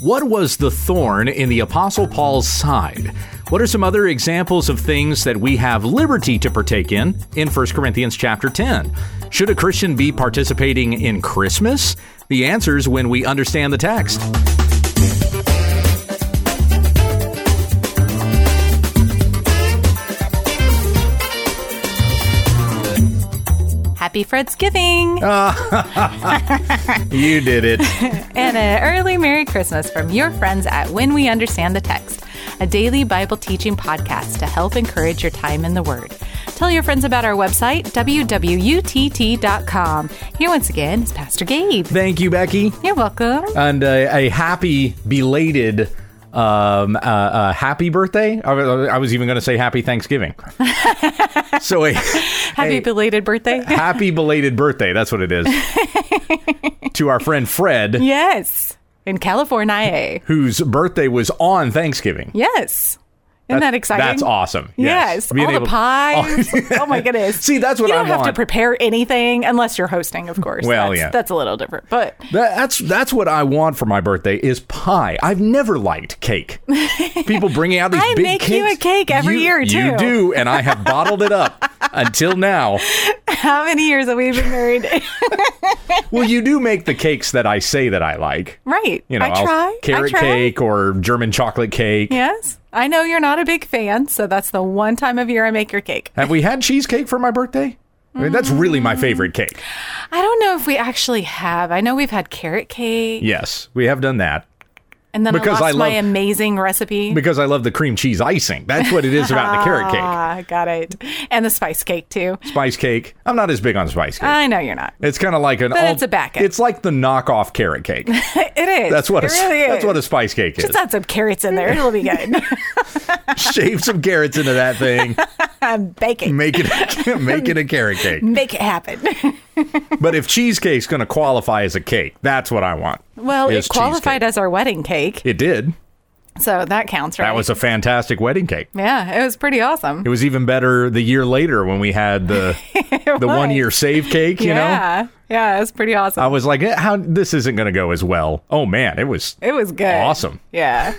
What was the thorn in the Apostle Paul's side? What are some other examples of things that we have liberty to partake in in 1 Corinthians chapter 10? Should a Christian be participating in Christmas? The answers when we understand the text. Happy Friendsgiving You did it. and an early Merry Christmas from your friends at When We Understand the Text, a daily Bible teaching podcast to help encourage your time in the Word. Tell your friends about our website, wwutt.com. Here once again is Pastor Gabe. Thank you, Becky. You're welcome. And uh, a happy belated um, uh, uh, happy birthday. I was, I was even going to say happy Thanksgiving. so a Happy a belated birthday. happy belated birthday. That's what it is. to our friend Fred, yes. In California. whose birthday was on Thanksgiving. Yes. Isn't that exciting? That's awesome. Yes, Being all able- the pies. Oh. oh my goodness! See, that's what I want. you don't have to prepare anything unless you're hosting, of course. Well, that's, yeah. that's a little different, but That, that's that's what I want for my birthday is pie. I've never liked cake. People bringing out these I big make cakes. you a cake every You- year, You do, and I have bottled it up until now. how many years have we been married? Well, you do make the cakes that I say that I like. right. You know, I I'll- try. carrot I try. cake or German chocolate cake. Yes, I know you're not a big fan, so that's the one time of year I make your cake. Have we had cheesecake for my birthday? I mean, that's really my favorite cake. I don't know if we actually have. I know we've had carrot cake, Yes, we have done that and then because I I lost my love- amazing recipe. because I love the cream cheese icing. That's what it is about the carrot cake. Ah, got it. And the spice cake too. Spice cake. I'm not as big on spice cake. I know you're not. It's kind of like an. But it's a backup. It's like the knockoff carrot cake. It is. That's what it a, really is. that's what a spice cake is. Just add some carrots in there. It'll be good. Shave some carrots into that thing. Bake it. Make it make it a carrot cake. Make it happen. But if cheesecake's going to qualify as a cake, that's what I want. Well, it qualified cheesecake. as our wedding cake, It did. so that counts, right? That was a fantastic wedding cake. yeah, it was pretty awesome. It was even better the year later when we had the the one year save cake. You know, yeah, yeah, it was pretty awesome. I was like, eh, how this isn't going to go as well. Oh man, it was. it was good. Awesome. Yeah,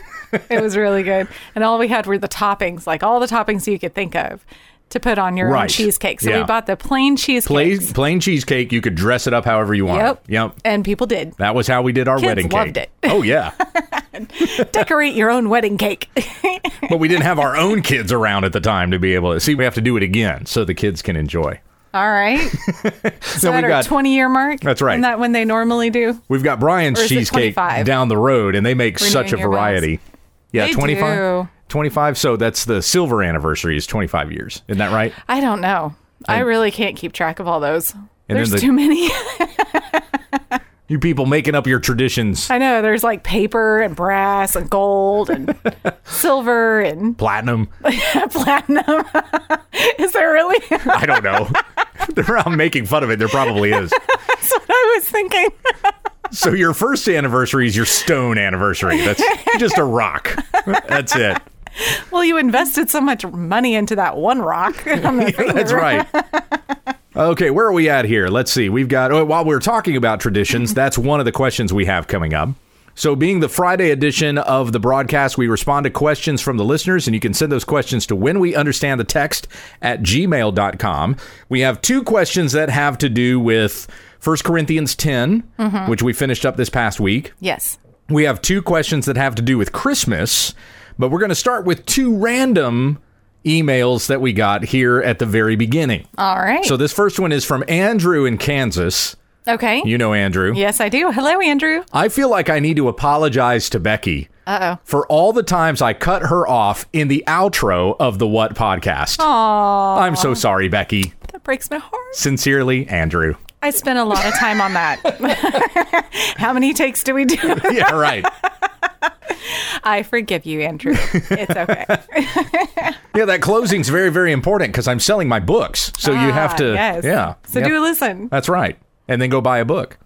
it was really good. And all we had were the toppings, like all the toppings you could think of to put on your own cheesecake. So Yeah. we bought the plain cheesecake. Plain, plain cheesecake. You could dress it up however you want. Yep. Yep. And people did. That was how we did our Kids wedding loved cake. it. Oh yeah. Decorate your own wedding cake. but we didn't have our own kids around at the time to be able to see. We have to do it again so the kids can enjoy. all right. So we got 20 year mark. That's right. Isn't that when they normally do? we've got Brian's Or is it cheesecake down the road, and they make such a Renewing variety. Yeah, They 25. Do. 25. So that's the silver anniversary is 25 years. Isn't that right? I don't know. I And- really can't keep track of all those. There's the- too many. You people making up your traditions. I know. There's like paper and brass and gold and silver and Platinum. platinum. is there really? I don't know. I'm making fun of it. There probably is. That's what I was thinking. So your first anniversary is your stone anniversary. That's just a rock. That's it. well, you invested so much money into that one rock. on finger. That's right. Okay, where are we at here? Let's see. We've got, oh, while we're talking about traditions, that's one of the questions we have coming up. So, being the Friday edition of the broadcast, we respond to questions from the listeners, and you can send those questions to when we understand the text at gmail.com. We have two questions that have to do with 1 Corinthians 10, mm-hmm. which we finished up this past week. Yes. We have two questions that have to do with Christmas, but we're going to start with two random emails that we got here at the very beginning. All right. So this first one is from Andrew in Kansas. okay. You know Andrew. yes, I do. Hello, Andrew. I feel like I need to apologize to Becky Uh oh. for all the times I cut her off in the outro of the What podcast. Aw, I'm so sorry, Becky. that breaks my heart. Sincerely, Andrew. I spent a lot of time on that. How many takes do we do? Yeah, right. I forgive you, Andrew. It's okay. Yeah, that closing's very, very important because I'm selling my books. So you have Ah, to, yes. yeah. So Yep. do listen. That's right. And then go buy a book.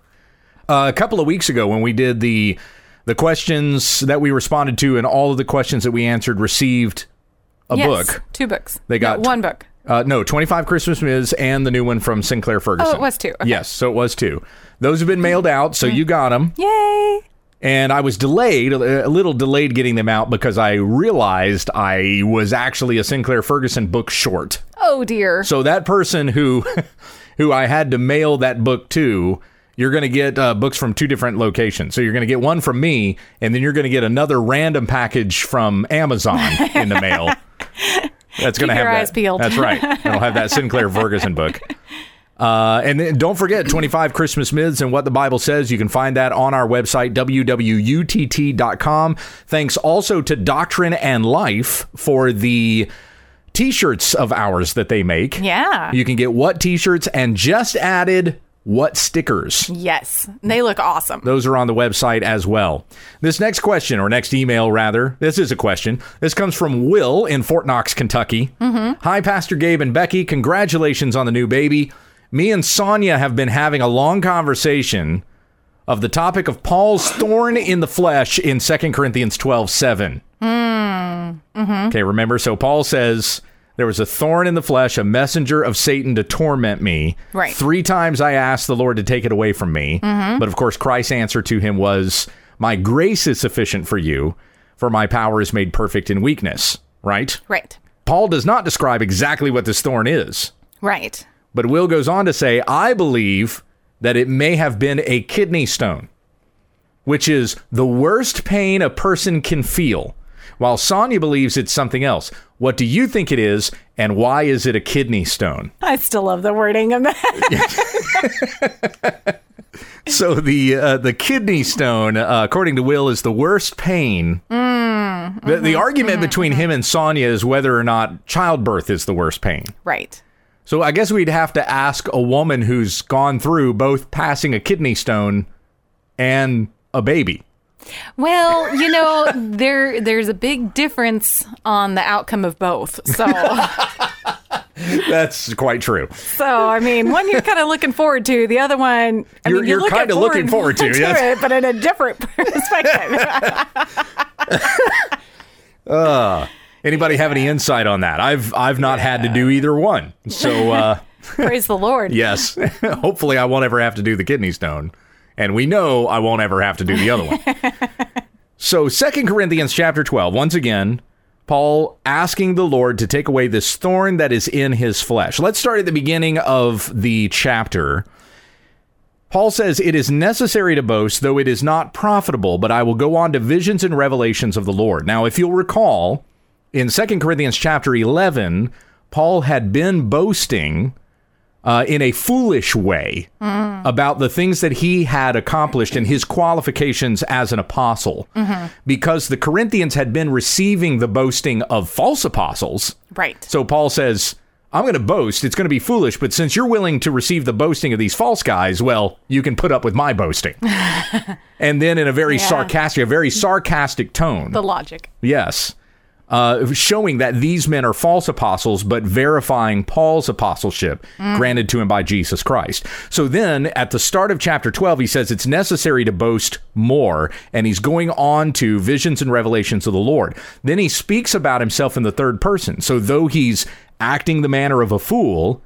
Uh, a couple of weeks ago, when we did the the questions that we responded to, and all of the questions that we answered received a yes, book. Two books. They got No, one book. Uh, no, 25 Christmas Myths and the new one from Sinclair Ferguson. Oh, it was two. Okay. Yes, so it was two. Those have been mailed out, so you got them. Yay. And I was delayed, a little delayed getting them out because I realized I was actually a Sinclair Ferguson book short. Oh dear. So that person who who I had to mail that book to, you're going to get uh, books from two different locations. So you're going to get one from me, and then you're going to get another random package from Amazon in the mail. That's going to have your that. eyes peeled. That's right. I'll have that Sinclair Ferguson book. Uh, and then don't forget 25 Christmas myths and what the Bible says. You can find that on our website, wwutt.com. Thanks also to Doctrine and Life for the t shirts of ours that they make. Yeah. You can get what t shirts and just added what stickers. yes. They look awesome. Those are on the website as well. This next question, or next email rather, this is a question. This comes from Will in Fort Knox, Kentucky. Hi, Pastor Gabe and Becky. Congratulations on the new baby. Me and Sonia have been having a long conversation of the topic of Paul's thorn in the flesh in 2 Corinthians 12 7. Hmm, mm-hmm. Okay, remember? So Paul says, There was a thorn in the flesh, a messenger of Satan to torment me. Right. Three times I asked the Lord to take it away from me. Mm-hmm. But of course, Christ's answer to him was, My grace is sufficient for you, for my power is made perfect in weakness. Right? Right. Paul does not describe exactly what this thorn is. Right. But Will goes on to say, I believe that it may have been a kidney stone, which is the worst pain a person can feel, while Sonia believes it's something else. What do you think it is, and why is it a kidney stone? I still love the wording of that. So the uh, the kidney stone, uh, according to Will, is the worst pain. the, the argument between him and Sonia is whether or not childbirth is the worst pain. right. So I guess we'd have to ask a woman who's gone through both passing a kidney stone and a baby. Well, you know, there there's a big difference on the outcome of both. So That's quite true. so I mean, one you're kind of looking forward to, the other one I You're- mean, you're looking kinda looking forward to, yes. it, but in a different perspective. Ah. Anybody have any insight on that? I've I've not had to do either one. So uh, Praise the Lord. yes, hopefully I won't ever have to do the kidney stone, and we know I won't ever have to do the other one. so Second Corinthians chapter twelve, once again. Paul asking the Lord to take away this thorn that is in his flesh. Let's start at the beginning of the chapter. Paul says, It is necessary to boast, though it is not profitable, but I will go on to visions and revelations of the Lord. Now, if you'll recall, in 2 Corinthians chapter 11, Paul had been boasting uh, in a foolish way about the things that he had accomplished and his qualifications as an apostle because the Corinthians had been receiving the boasting of false apostles. Right. So Paul says, I'm going to boast. It's going to be foolish, but since you're willing to receive the boasting of these false guys, well, you can put up with my boasting. and then in a very Yeah. sarcastic, a very sarcastic tone. The logic. Yes. Uh, showing that these men are false apostles, but verifying Paul's apostleship granted to him by Jesus Christ. So then at the start of chapter 12, he says it's necessary to boast more, and he's going on to visions and revelations of the Lord. Then he speaks about himself in the third person. So though he's acting the manner of a fool,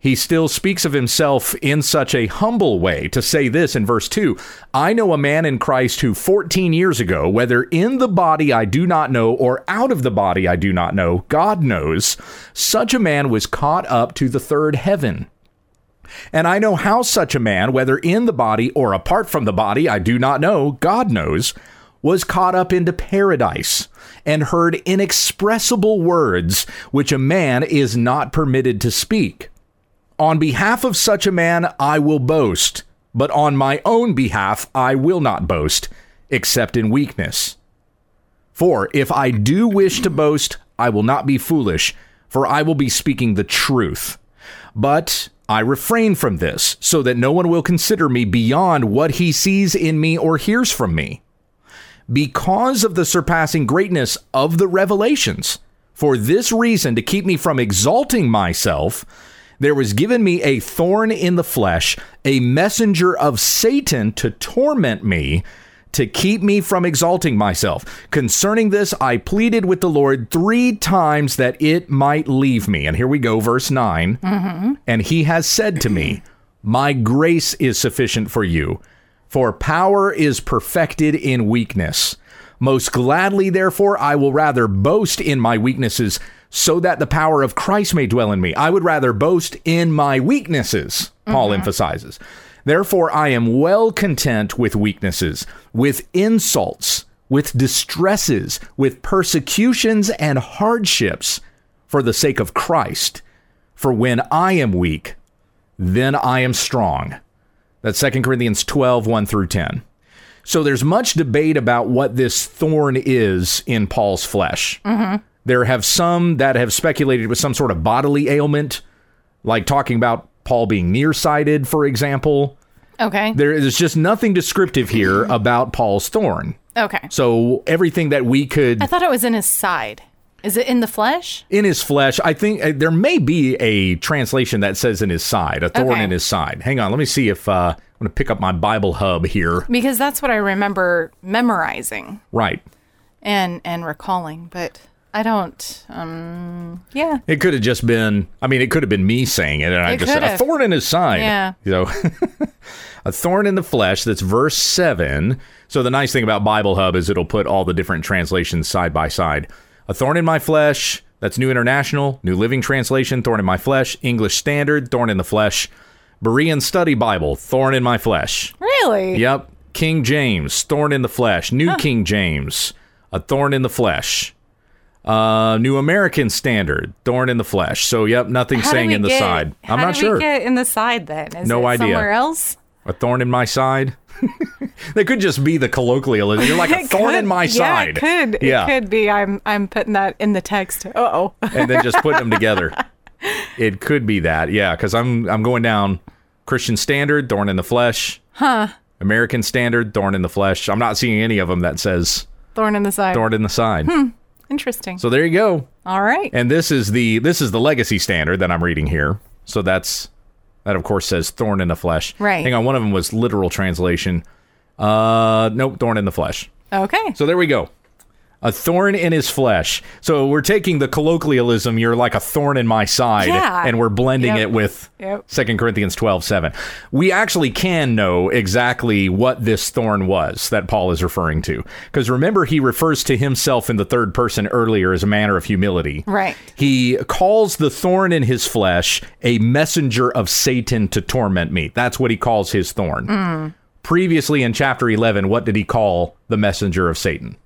he still speaks of himself in such a humble way to say this in verse 2 I know a man in Christ who 14 years ago, whether in the body I do not know or out of the body I do not know, God knows, such a man was caught up to the third heaven. And I know how such a man, whether in the body or apart from the body, I do not know, God knows, was caught up into paradise and heard inexpressible words which a man is not permitted to speak. On behalf of such a man, I will boast, but on my own behalf, I will not boast, except in weakness. For if I do wish to boast, I will not be foolish, for I will be speaking the truth. But I refrain from this, so that no one will consider me beyond what he sees in me or hears from me. Because of the surpassing greatness of the revelations, for this reason, to keep me from exalting myself, there was given me a thorn in the flesh, a messenger of Satan to torment me, to keep me from exalting myself. Concerning this, I pleaded with the Lord three times that it might leave me. And here we go, verse 9. Mm-hmm. And he has said to me, My grace is sufficient for you, For power is perfected in weakness. Most gladly, therefore, I will rather boast in my weaknesses, so that the power of Christ may dwell in me. I would rather boast in my weaknesses, Paul mm-hmm. emphasizes. Therefore, I am well content with weaknesses, with insults, with distresses, with persecutions and hardships for the sake of Christ. For when I am weak, then I am strong. That's 2 Corinthians 12, 1 through 10. So there's much debate about what this thorn is in Paul's flesh. Mm-hmm. There have some that have speculated with some sort of bodily ailment, like talking about Paul being nearsighted, for example. Okay. There is just nothing descriptive here about Paul's thorn. Okay. So everything that we could I thought it was in his side. Is it in the flesh? in his flesh, I think uh, there may be a translation that says in his side, a thorn Okay. in his side. Hang on, let me see if uh, I'm going to pick up my Bible hub here. Because that's what I remember memorizing Right. and and recalling, but I don't. Um. Yeah. It could have just been, I mean, it could have been me saying it, and I It just said, a could've. thorn in his side. Yeah. You know, a thorn in the flesh, that's verse 7. So, the nice thing about Bible Hub is it'll put all the different translations side by side. A thorn in my flesh, that's New International, New Living Translation, thorn in my flesh, English Standard, thorn in the flesh, Berean Study Bible, thorn in my flesh. Really? Yep. King James, thorn in the flesh. New King James, a thorn in the flesh. Uh, New American Standard, thorn in the flesh. So, yep, nothing How saying in the get- side. I'm not sure. We get in the side then. Is No it idea. Somewhere else. a thorn in my side. they could just be the colloquialism. You're like a thorn in could- my yeah, side. It could. Yeah. It could be. I'm. I'm putting that in the text. Uh oh. and then just putting them together. It could be that, yeah, because I'm I'm going down Christian Standard, thorn in the flesh. Huh. American Standard, thorn in the flesh. I'm not seeing any of them that says Thorn in the side. thorn in the side. Interesting. So there you go. All right. And this is the this is the legacy standard that I'm reading here. So that's that of course says thorn in the flesh. Right. Hang on, one of them was literal translation. Uh nope, thorn in the flesh. Okay. So there we go. A thorn in his flesh. So we're taking the colloquialism, you're like a thorn in my side, Yeah. and we're blending Yep. it with Yep. 2 Corinthians 12 7. We actually can know exactly what this thorn was that Paul is referring to. Because remember, he refers to himself in the third person earlier as a manner of humility. Right. He calls the thorn in his flesh a messenger of Satan to torment me. That's what he calls his thorn. Mm. Previously in chapter 11, what did he call the messenger of Satan?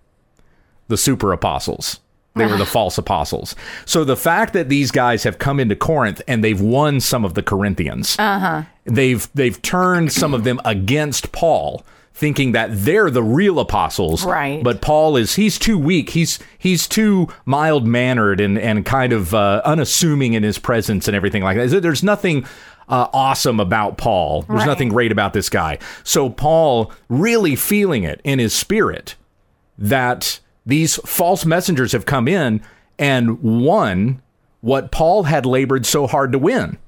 The super apostles. They were the false apostles. So the fact that these guys have come into Corinth and they've won some of the Corinthians, uh-huh. they've they've turned some of them against Paul, thinking that they're the real apostles. Right. But Paul is he's too weak. He's he's too mild mannered and and kind of uh, unassuming in his presence and everything like that. There's nothing uh, awesome about Paul. There's Right. nothing great about this guy. So Paul really feeling it in his spirit that these false messengers have come in and won what Paul had labored so hard to win.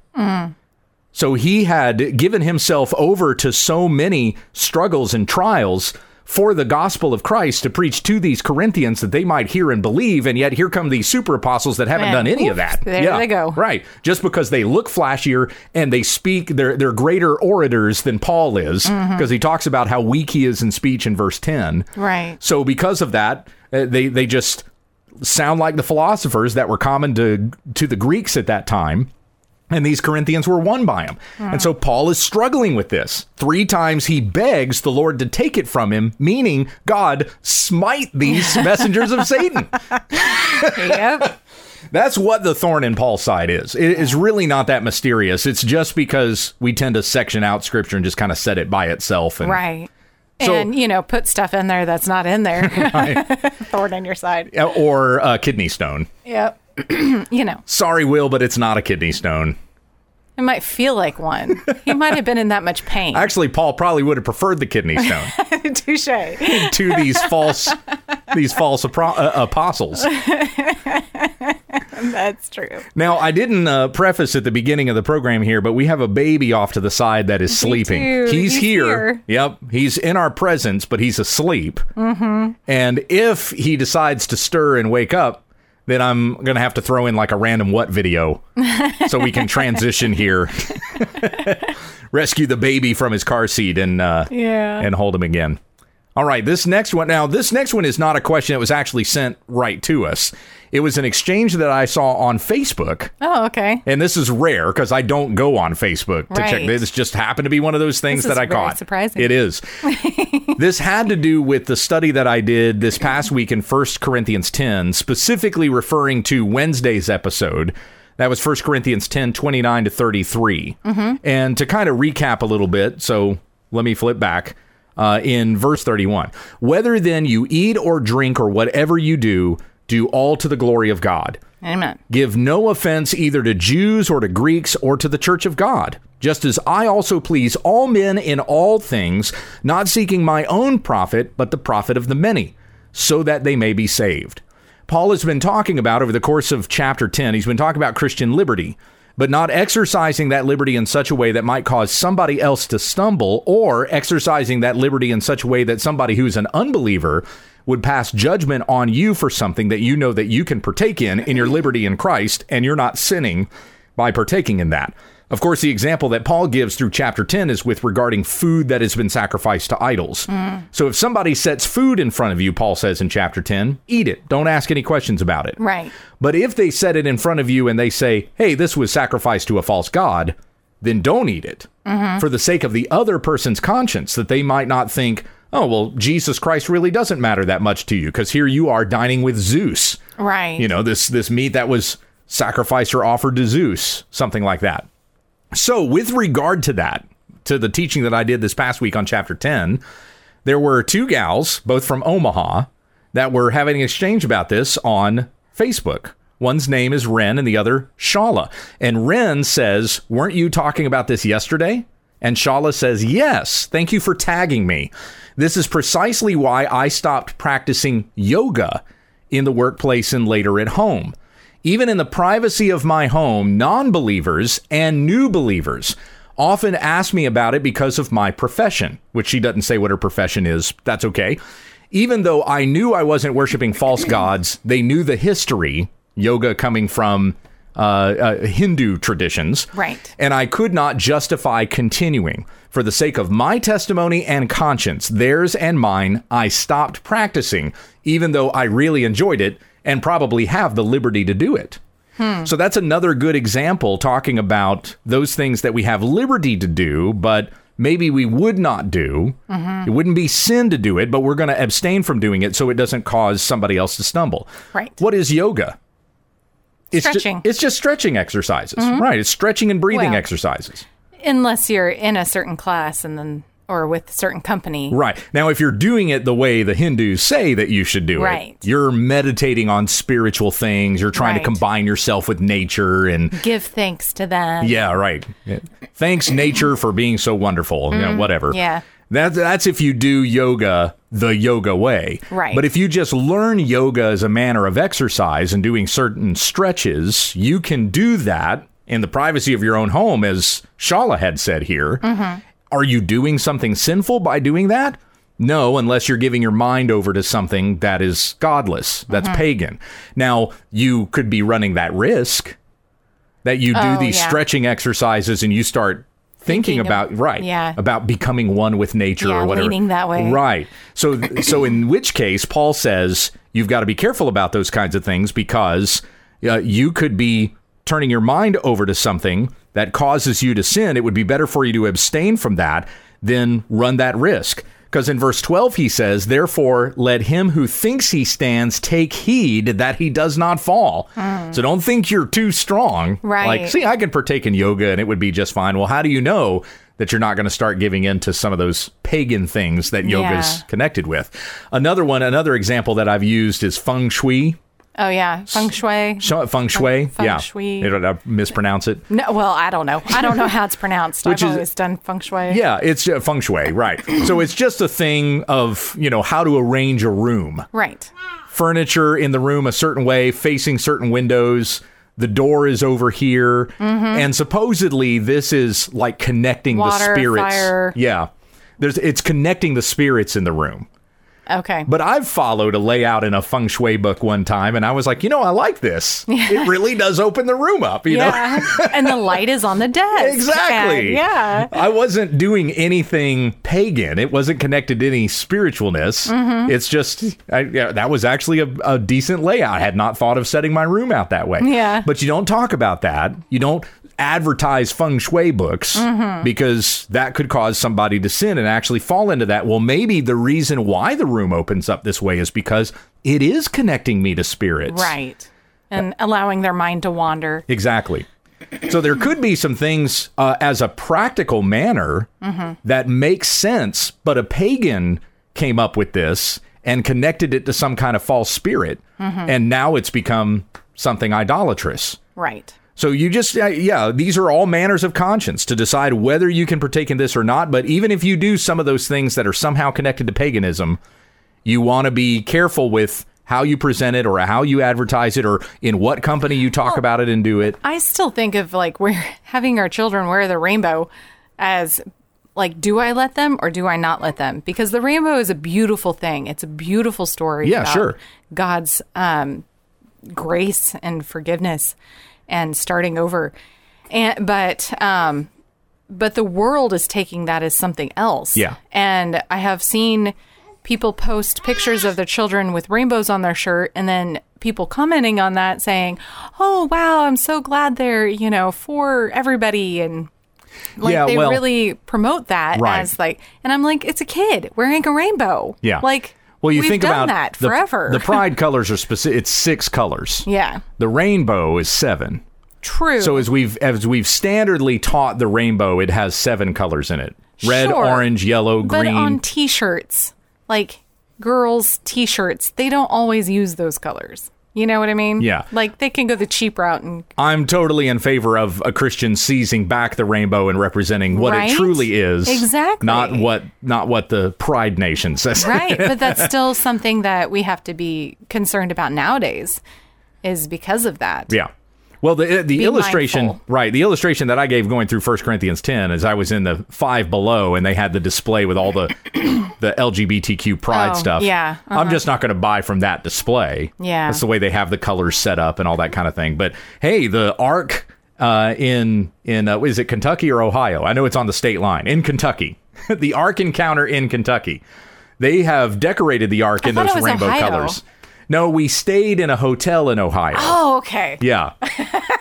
So he had given himself over to so many struggles and trials for the gospel of Christ to preach to these Corinthians that they might hear and believe. And yet here come these super apostles that haven't And done any of that. there they go. Right. Just because they look flashier and they speak, they're, they're greater orators than Paul is, Mm-hmm. because he talks about how weak he is in speech in verse 10. Right. So because of that, uh, they they just sound like the philosophers that were common to to the Greeks at that time. And these Corinthians were won by him. Hmm. And so Paul is struggling with this. Three times he begs the Lord to take it from him, meaning, God, smite these messengers of Satan. yep. That's what the thorn in Paul's side is. It is really not that mysterious. It's just because we tend to section out scripture and just kind of set it by itself. And Right. So- and you know, put stuff in there that's not in there. Thorn in your side. Or a kidney stone. Yep. you know, Sorry, Will, but it's not a kidney stone. it might feel like one. He might have been in that much pain. Actually, Paul probably would have preferred the kidney stone Touche. to these false these false apro- uh, apostles. That's true. Now, I didn't uh, preface at the beginning of the program here, but we have a baby off to the side that is sleeping. He's, He's here. here. Yep, he's in our presence, but he's asleep. Mm-hmm. And if he decides to stir and wake up, then I'm going to have to throw in like a random what video so we can transition here. Rescue the baby from his car seat and uh, Yeah. and hold him again. All right, this next one. Now, this next one is not a question that was actually sent right to us. It was an exchange that I saw on Facebook. Oh, okay. And this is rare because I don't go on Facebook to check. This just happened to be one of those things that I caught. surprising. It is. this had to do with the study that I did this past week in 1 Corinthians 10, specifically referring to Wednesday's episode. That was 1 Corinthians 10, 29 to 33. Mm-hmm. And to kind of recap a little bit, so let me flip back. Uh, in verse 31, whether then you eat or drink or whatever you do, do all to the glory of God. Amen. Give no offense either to Jews or to Greeks or to the church of God, just as I also please all men in all things, not seeking my own profit, but the profit of the many, so that they may be saved. Paul has been talking about over the course of chapter 10, he's been talking about Christian liberty, but not exercising that liberty in such a way that might cause somebody else to stumble, or exercising that liberty in such a way that somebody who's an unbeliever would pass judgment on you for something that you know that you can partake in in your liberty in Christ, and you're not sinning by partaking in that. Of course, the example that Paul gives through chapter 10 is with regarding food that has been sacrificed to idols. So if somebody sets food in front of you, Paul says in chapter 10, eat it. Don't ask any questions about it. Right. But if they set it in front of you and they say, hey, this was sacrificed to a false god, then don't eat it mm-hmm. for the sake of the other person's conscience, that they might not think, oh, well, Jesus Christ really doesn't matter that much to you because here you are dining with Zeus. Right. You know, this, this meat that was sacrificed or offered to Zeus, something like that. So, with regard to that, to the teaching that I did this past week on chapter 10, there were two gals, both from Omaha, that were having an exchange about this on Facebook. One's name is Ren and the other Shala. And Ren says, Weren't you talking about this yesterday? And Shala says, Yes, thank you for tagging me. This is precisely why I stopped practicing yoga in the workplace and later at home. Even in the privacy of my home, non believers and new believers often ask me about it because of my profession, which she doesn't say what her profession is. That's okay. Even though I knew I wasn't worshiping false gods, they knew the history, yoga coming from uh, uh, Hindu traditions. Right. And I could not justify continuing. For the sake of my testimony and conscience, theirs and mine, I stopped practicing, even though I really enjoyed it and probably have the liberty to do it. Hmm. So that's another good example talking about those things that we have liberty to do, but maybe we would not do. Mm-hmm. It wouldn't be sin to do it, but we're going to abstain from doing it so it doesn't cause somebody else to stumble. Right. What is yoga? It's ju- it's just stretching exercises, mm-hmm. right? It's stretching and breathing Well- exercises. Unless you're in a certain class and then, or with a certain company. Right. Now, if you're doing it the way the Hindus say that you should do Right. it, you're meditating on spiritual things, you're trying Right. to combine yourself with nature and Give thanks to them. yeah, right. Yeah. Thanks nature for being so wonderful, you know, whatever. Mm-hmm. yeah. That, that's if you do yoga the yoga way. Right. But if you just learn yoga as a manner of exercise and doing certain stretches, you can do that in the privacy of your own home, as Shala had said here. Mm-hmm. Are you doing something sinful by doing that? No, unless you're giving your mind over to something that is godless, that's Mm-hmm. pagan. Now, you could be running that risk that you do Oh, these yeah. stretching exercises and you start thinking, Thinking of- about right yeah. about becoming one with nature Yeah, or whatever leaning that way. right so so in which case paul says you've got to be careful about those kinds of things because uh, you could be turning your mind over to something that causes you to sin it would be better for you to abstain from that than run that risk because in verse 12 he says therefore let him who thinks he stands take heed that he does not fall hmm. so don't think you're too strong. Right. like see I could partake in yoga and it would be just fine. Well, how do you know that you're not going to start giving in to some of those pagan things that yoga's Yeah. connected with? Another one, another example that I've used is feng shui. Oh, yeah. Feng shui. Sh- Feng shui. Feng yeah. shui. Did I mispronounce it? No, well, I don't know. I don't know how it's pronounced. Which I've is- always done feng shui. Yeah, it's uh, feng shui, right. so it's just a thing of, you know, how to arrange a room. Right. furniture in the room a certain way, facing certain windows. The door is over here, and supposedly this is like connecting Mm-hmm. Water, the spirits. fire. Yeah, there's it's connecting the spirits in the room. Okay. But I've followed a layout in a feng shui book one time, and I was like, you know, I like this. It really does open the room up, you know? yeah. and the light is on the desk. Exactly. And yeah. I wasn't doing anything pagan. It wasn't connected to any spiritualness. Mm-hmm. It's just I, yeah, that was actually a, a decent layout. I had not thought of setting my room out that way. Yeah. But you don't talk about that. You don't advertise feng shui books Mm-hmm. because that could cause somebody to sin and actually fall into that. Well, maybe the reason why the room opens up this way is because it is connecting me to spirits. Right. And allowing their mind to wander. Exactly. So there could be some things uh, as a practical manner that makes sense, but a pagan came up with this and connected it to some kind of false spirit, and now it's become something idolatrous. Right. So you just, yeah, these are all manners of conscience to decide whether you can partake in this or not. But even if you do some of those things that are somehow connected to paganism, you want to be careful with how you present it or how you advertise it or in what company you talk about it and do it. I still think of like we're having our children wear the rainbow as like do I let them or do I not let them? Because the rainbow is a beautiful thing. It's a beautiful story. Yeah, about sure. God's um, grace and forgiveness and starting over. And but um, but the world is taking that as something else. Yeah. And I have seen people post pictures of their children with rainbows on their shirt and then people commenting on that saying, "Oh, wow, I'm so glad they're, you know, for everybody." And like Yeah, they well- really promote that Right. as like and I'm like, "It's a kid wearing a rainbow." Yeah. Like Well, you we've think about that the, forever. The pride colors are specific. It's six colors. yeah. The rainbow is seven. True. So as we've as we've standardly taught the rainbow, it has seven colors in it: red, Sure. orange, yellow, green. But on t-shirts, like girls' t-shirts, they don't always use those colors. You know what I mean? Yeah. Like they can go the cheap route and I'm totally in favor of a Christian seizing back the rainbow and representing what Right? it truly is. Exactly. Not what not what the Pride Nation says. right, but that's still something that we have to be concerned about nowadays is because of that. Yeah. Well, the the Be illustration, mindful. right? The illustration that I gave going through 1 Corinthians 10 is I was in the five below, and they had the display with all the the LGBTQ pride Oh, stuff. yeah, I'm just not going to buy from that display. Yeah. that's the way they have the colors set up and all that kind of thing. But hey, the Ark uh, in in uh, is it Kentucky or Ohio? I know it's on the state line in Kentucky. the Ark encounter in Kentucky. They have decorated the Ark in those rainbow Ohio. colors. No, we stayed in a hotel in Ohio. Oh, okay. Yeah,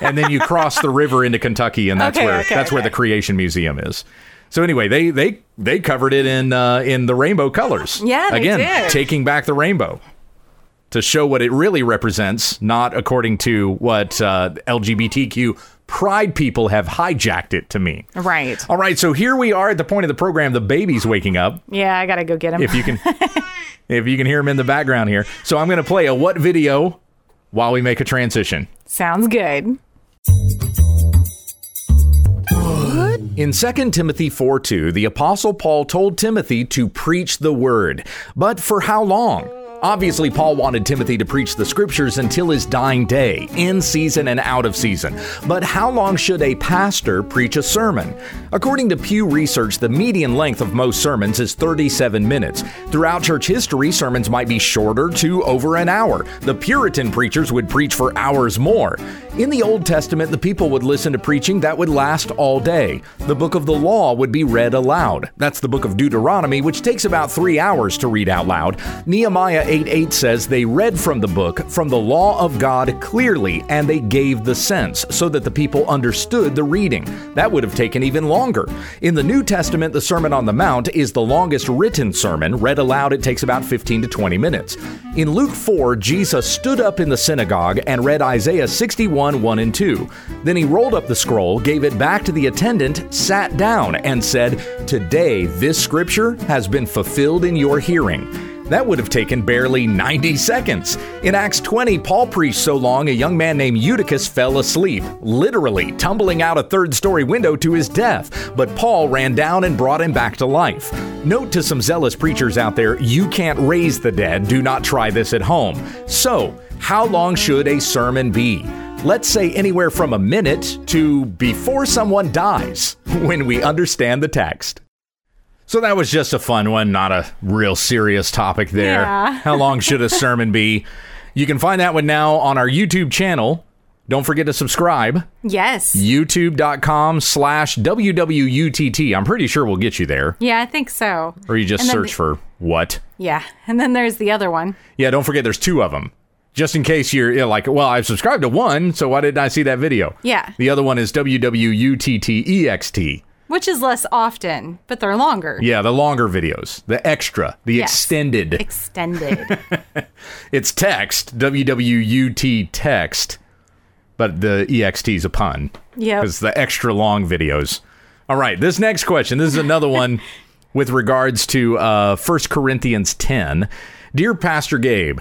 and then you cross the river into Kentucky, and that's Okay, where okay, that's where the Creation Museum is. So anyway, they they they covered it in uh, in the rainbow colors. Yeah, they again, did. taking back the rainbow to show what it really represents, not according to what uh, LGBTQ pride people have hijacked it to mean. Right. All right, so here we are at the point of the program. The baby's waking up. Yeah, I got to go get him. If you can, if you can hear him in the background here. So I'm going to play a what video while we make a transition. Sounds good. In 2 Timothy 4 2, the Apostle Paul told Timothy to preach the word. But for how long? Obviously, Paul wanted Timothy to preach the scriptures until his dying day, in season and out of season. But how long should a pastor preach a sermon? According to Pew Research, the median length of most sermons is 37 minutes. Throughout church history, sermons might be shorter to over an hour. The Puritan preachers would preach for hours more. In the Old Testament, the people would listen to preaching that would last all day. The book of the law would be read aloud. That's the book of Deuteronomy, which takes about three hours to read out loud. Nehemiah 8 8 says they read from the book, from the law of God clearly, and they gave the sense so that the people understood the reading. That would have taken even longer. In the New Testament, the Sermon on the Mount is the longest written sermon. Read aloud, it takes about 15 to 20 minutes. In Luke 4, Jesus stood up in the synagogue and read Isaiah 61 1 and 2. Then he rolled up the scroll, gave it back to the attendant, sat down, and said, Today this scripture has been fulfilled in your hearing. That would have taken barely 90 seconds. In Acts 20, Paul preached so long a young man named Eutychus fell asleep, literally tumbling out a third story window to his death. But Paul ran down and brought him back to life. Note to some zealous preachers out there you can't raise the dead, do not try this at home. So, how long should a sermon be? Let's say anywhere from a minute to before someone dies when we understand the text. So that was just a fun one, not a real serious topic there. Yeah. How long should a sermon be? You can find that one now on our YouTube channel. Don't forget to subscribe. Yes. YouTube.com slash WWUTT. I'm pretty sure we'll get you there. Yeah, I think so. Or you just search the- for what? Yeah. And then there's the other one. Yeah, don't forget there's two of them. Just in case you're you know, like, well, I've subscribed to one, so why didn't I see that video? Yeah. The other one is WWUTTEXT. Which is less often, but they're longer. Yeah, the longer videos, the extra, the Yes. extended. Extended. It's text, WWUT text, but the EXT is a pun. Yeah. Because the extra long videos. All right, this next question, this is another one with regards to uh, 1 Corinthians 10. Dear Pastor Gabe,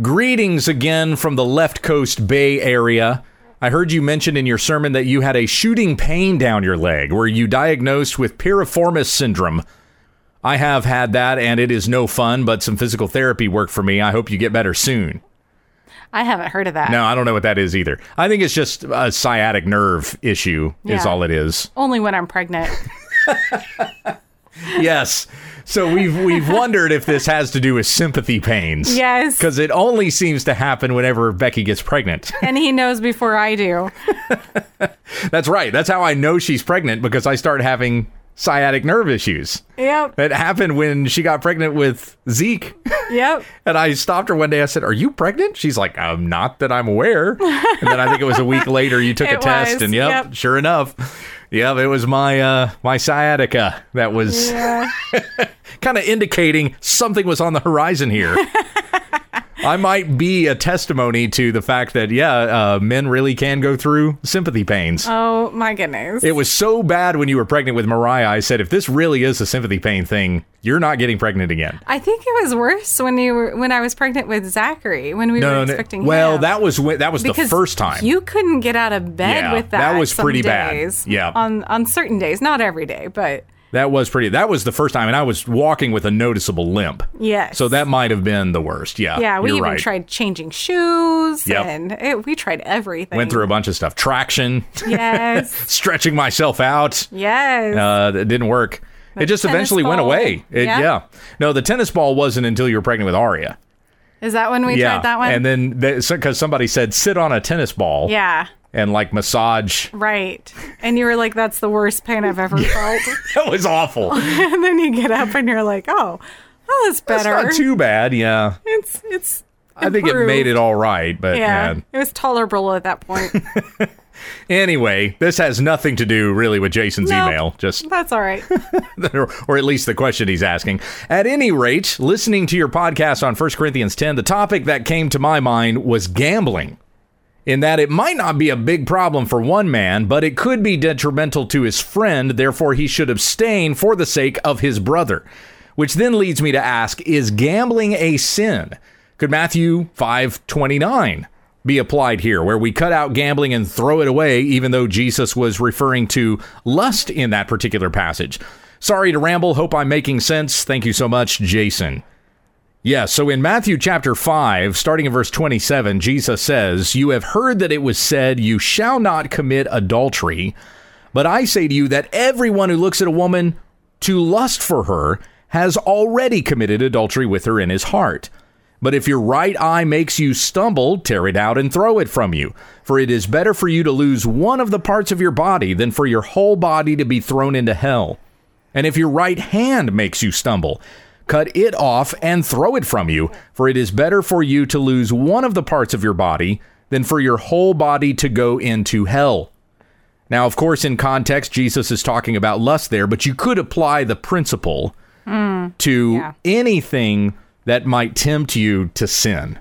greetings again from the left coast Bay Area. I heard you mention in your sermon that you had a shooting pain down your leg. Were you diagnosed with piriformis syndrome? I have had that, and it is no fun, but some physical therapy worked for me. I hope you get better soon. I haven't heard of that. No, I don't know what that is either. I think it's just a sciatic nerve issue, is all it is. Only when I'm pregnant. yes. So we've we've wondered if this has to do with sympathy pains. Yes. Because it only seems to happen whenever Becky gets pregnant. and he knows before I do. That's right. That's how I know she's pregnant because I start having sciatic nerve issues. Yep. It happened when she got pregnant with Zeke. Yep. And I stopped her one day. I said, Are you pregnant? She's like, I'm Not that I'm aware. And then I think it was a week later you took a It test, and yep, yep. sure enough. Yep, it was my uh, my sciatica that was Yeah. kind of indicating something was on the horizon here. I might be a testimony to the fact that, yeah, uh, men really can go through sympathy pains. Oh my goodness. It was so bad when you were pregnant with Mariah. I said, if this really is a sympathy pain thing, you're not getting pregnant again. I think it was worse when you were when I was pregnant with Zachary when we were expecting well, him. that was when, that was the first time. you couldn't get out of bed Yeah, with that. that was some pretty bad. Yeah. on on certain days, not every day, but that was pretty. That was the first time, and I was walking with a noticeable limp. yes. So that might have been the worst. Yeah. yeah, we even right. tried changing shoes Yep. and it, we tried everything. Went through a bunch of stuff. Traction, yes, stretching myself out. yes. Uh, it didn't work. it just eventually went away. It, Yeah. yeah. No, the tennis ball wasn't until you were pregnant with Aria. Is that when we yeah. tried that one? And then because somebody said sit on a tennis ball. yeah, And like massage. right. And you were like, "That's the worst pain I've ever felt." That was awful. and then you get up and you're like, "Oh, oh, that's That's better." not too bad. Yeah. it's it's. I think it made it all right, but Yeah, yeah. it was tolerable at that point. Anyway, this has nothing to do really with Jason's No. email. Just That's all right. or, or at least the question he's asking. At any rate, listening to your podcast on 1 Corinthians 10, the topic that came to my mind was gambling. In that it might not be a big problem for one man, but it could be detrimental to his friend, therefore he should abstain for the sake of his brother. Which then leads me to ask, is gambling a sin? Could Matthew 5:29 be applied here where we cut out gambling and throw it away even though Jesus was referring to lust in that particular passage? Sorry to ramble, hope I'm making sense. Thank you so much, Jason. Yeah, so in Matthew chapter 5, starting in verse 27, Jesus says, You have heard that it was said, You shall not commit adultery. But I say to you that everyone who looks at a woman to lust for her has already committed adultery with her in his heart. But if your right eye makes you stumble, tear it out and throw it from you. For it is better for you to lose one of the parts of your body than for your whole body to be thrown into hell. And if your right hand makes you stumble, cut it off and throw it from you, for it is better for you to lose one of the parts of your body than for your whole body to go into hell. Now, of course, in context, Jesus is talking about lust there, but you could apply the principle mm. to Yeah. anything that might tempt you to sin.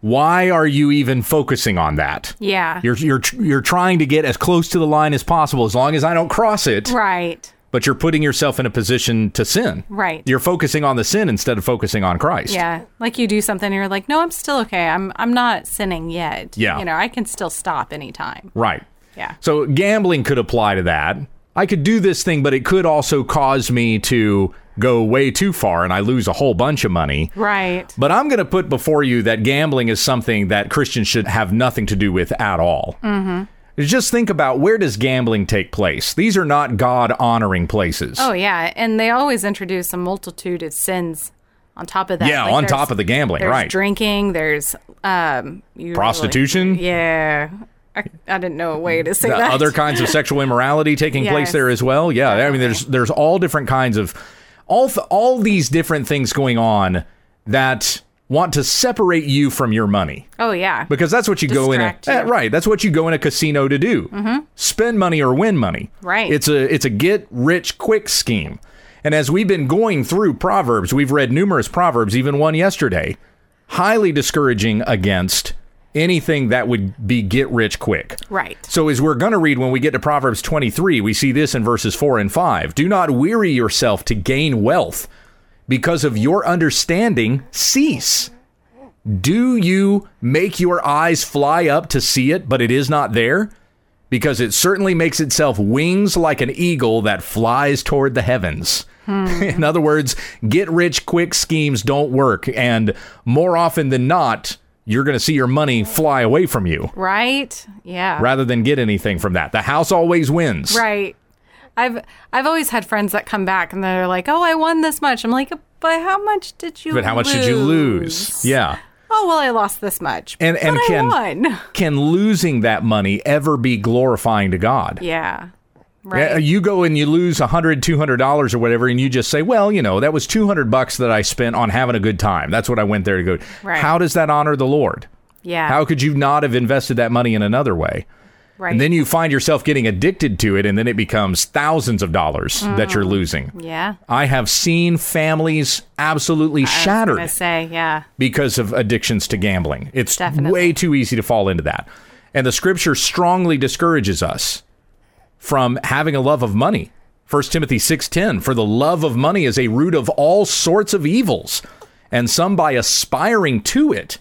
Why are you even focusing on that? Yeah. You're you're you're trying to get as close to the line as possible as long as I don't cross it right. But you're putting yourself in a position to sin. Right. You're focusing on the sin instead of focusing on Christ. Yeah. Like you do something and you're like, no, I'm still okay. I'm I'm not sinning yet. Yeah. You know, I can still stop anytime. Right. Yeah. So gambling could apply to that. I could do this thing, but it could also cause me to go way too far and I lose a whole bunch of money. Right. But I'm going to put before you that gambling is something that Christians should have nothing to do with at all. Mm-hmm. Just think about where does gambling take place? These are not God honoring places. Oh yeah, and they always introduce a multitude of sins on top of that. Yeah, on top of the gambling, there's right. Drinking, there's um Prostitution? yeah, I, I didn't know a way to say The that. other kinds of sexual immorality taking place there as well. Yeah, I mean, there's there's all different kinds of all th- all these different things going on that want to separate you from your money oh yeah, because that's what you go in a. Mm-hmm. eh, right. That's what you go in a casino to do. Spend money or win money. Right. It's a it's a get rich quick scheme. And as we've been going through proverbs, we've read numerous proverbs, even one yesterday, highly discouraging against anything that would be get rich quick. right. So, as we're going to read when we get to Proverbs 23, we see this in verses 4 and 5. Do not weary yourself to gain wealth, because of your understanding, cease. Do you make your eyes fly up to see it, but it is not there? Because it certainly makes itself wings like an eagle that flies toward the heavens. in other words, get rich quick schemes don't work. And more often than not, you're going to see your money fly away from you Right. Yeah. rather than get anything from that. The house always wins. Right. I've I've always had friends that come back and they're like, "Oh, I won this much." I'm like, "But how much did you? But how much did you lose? Yeah. Oh well, I lost this much. And and but can can losing that money ever be glorifying to God? Yeah. Yeah, Right. You go and you lose a hundred, two hundred dollars or whatever, and you just say, "Well, you know, that was two hundred bucks that I spent on having a good time. That's what I went there to go." Right. How does that honor the Lord? yeah. How could you not have invested that money in another way? Right. And then you find yourself getting addicted to it, and then it becomes thousands of dollars that Mm. you're losing. yeah. I have seen families absolutely I shattered gonna say, yeah. because of addictions to gambling. It's Definitely. way too easy to fall into that. And the scripture strongly discourages us from having a love of money. 1 Timothy 6:10 For the love of money is a root of all sorts of evils, and some by aspiring to it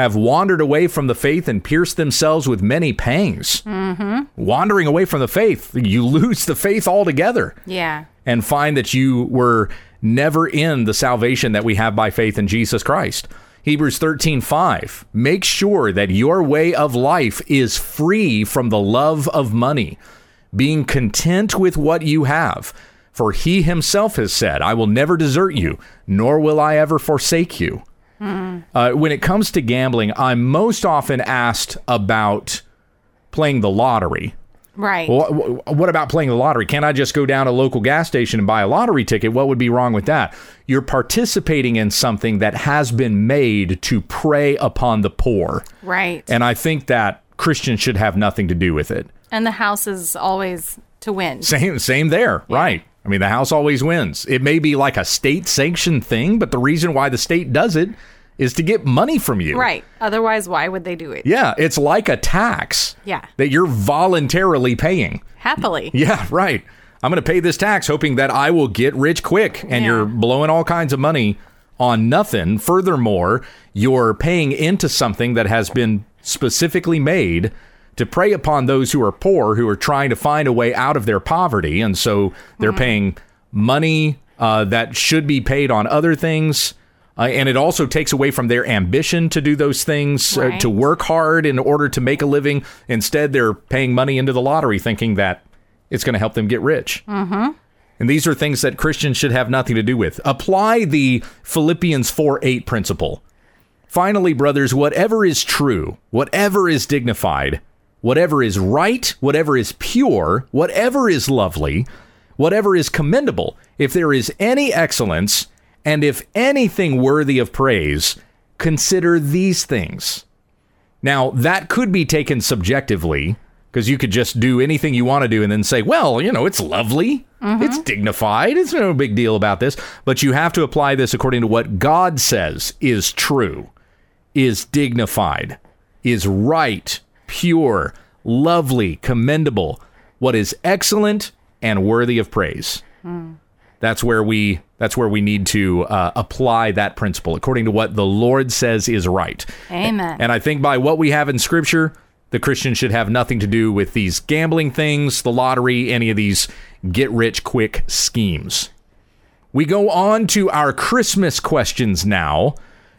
have wandered away from the faith and pierced themselves with many pangs. Mm-hmm. Wandering away from the faith, you lose the faith altogether Yeah. and find that you were never in the salvation that we have by faith in Jesus Christ. Hebrews 13:5 Make sure that your way of life is free from the love of money, being content with what you have. For he himself has said, I will never desert you, nor will I ever forsake you. Uh, when it comes to gambling, I'm most often asked about playing the lottery. Right. What, what about playing the lottery? Can't I just go down to a local gas station and buy a lottery ticket? What would be wrong with that? You're participating in something that has been made to prey upon the poor. right. And I think that Christians should have nothing to do with it. And the house is always to win. Same same there, right? I mean, the house always wins. It may be like a state sanctioned thing, but the reason why the state does it is to get money from you. Right. Otherwise, why would they do it? Yeah, it's like a tax. Yeah. That you're voluntarily paying. Happily. Yeah, right. I'm going to pay this tax hoping that I will get rich quick. And Yeah. you're blowing all kinds of money on nothing. Furthermore, you're paying into something that has been specifically made to prey upon those who are poor, who are trying to find a way out of their poverty. And so they're paying money uh, that should be paid on other things. Uh, and it also takes away from their ambition to do those things, uh, to work hard in order to make a living. Instead, they're paying money into the lottery thinking that it's going to help them get rich. Mm-hmm. And these are things that Christians should have nothing to do with. Apply the Philippians 4 8 principle. Finally, brothers, whatever is true, whatever is dignified, whatever is right, whatever is pure, whatever is lovely, whatever is commendable, if there is any excellence, and if anything worthy of praise, consider these things. Now, that could be taken subjectively because you could just do anything you want to do and then say, well, you know, it's lovely, mm-hmm. it's dignified, it's no big deal about this. But you have to apply this according to what God says is true, is dignified, is right, pure, lovely, commendable, what is excellent and worthy of praise. That's where we that's where we need to uh, apply that principle according to what the Lord says is right. Amen. And I think by what we have in Scripture, the Christian should have nothing to do with these gambling things, the lottery, any of these get rich quick schemes. We go on to our Christmas questions now.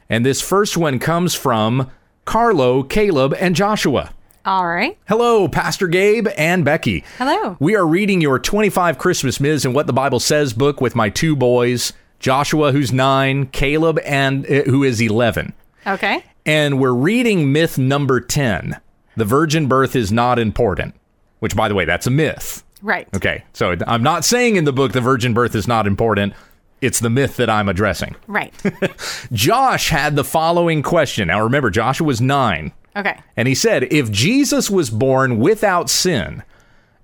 And this first one comes from Carlo, Caleb, and Joshua. All right. Hello, Pastor Gabe and Becky. Hello. We are reading your 25 Christmas Myths and What the Bible Says book with my two boys, Joshua, who's nine, Caleb, and uh, who is 11. Okay. And we're reading myth number 10 The virgin birth is not important, which, by the way, that's a myth. Right. Okay. So I'm not saying in the book the virgin birth is not important. It's the myth that I'm addressing. Right. Josh had the following question. Now remember, Joshua was nine. Okay. And he said, If Jesus was born without sin,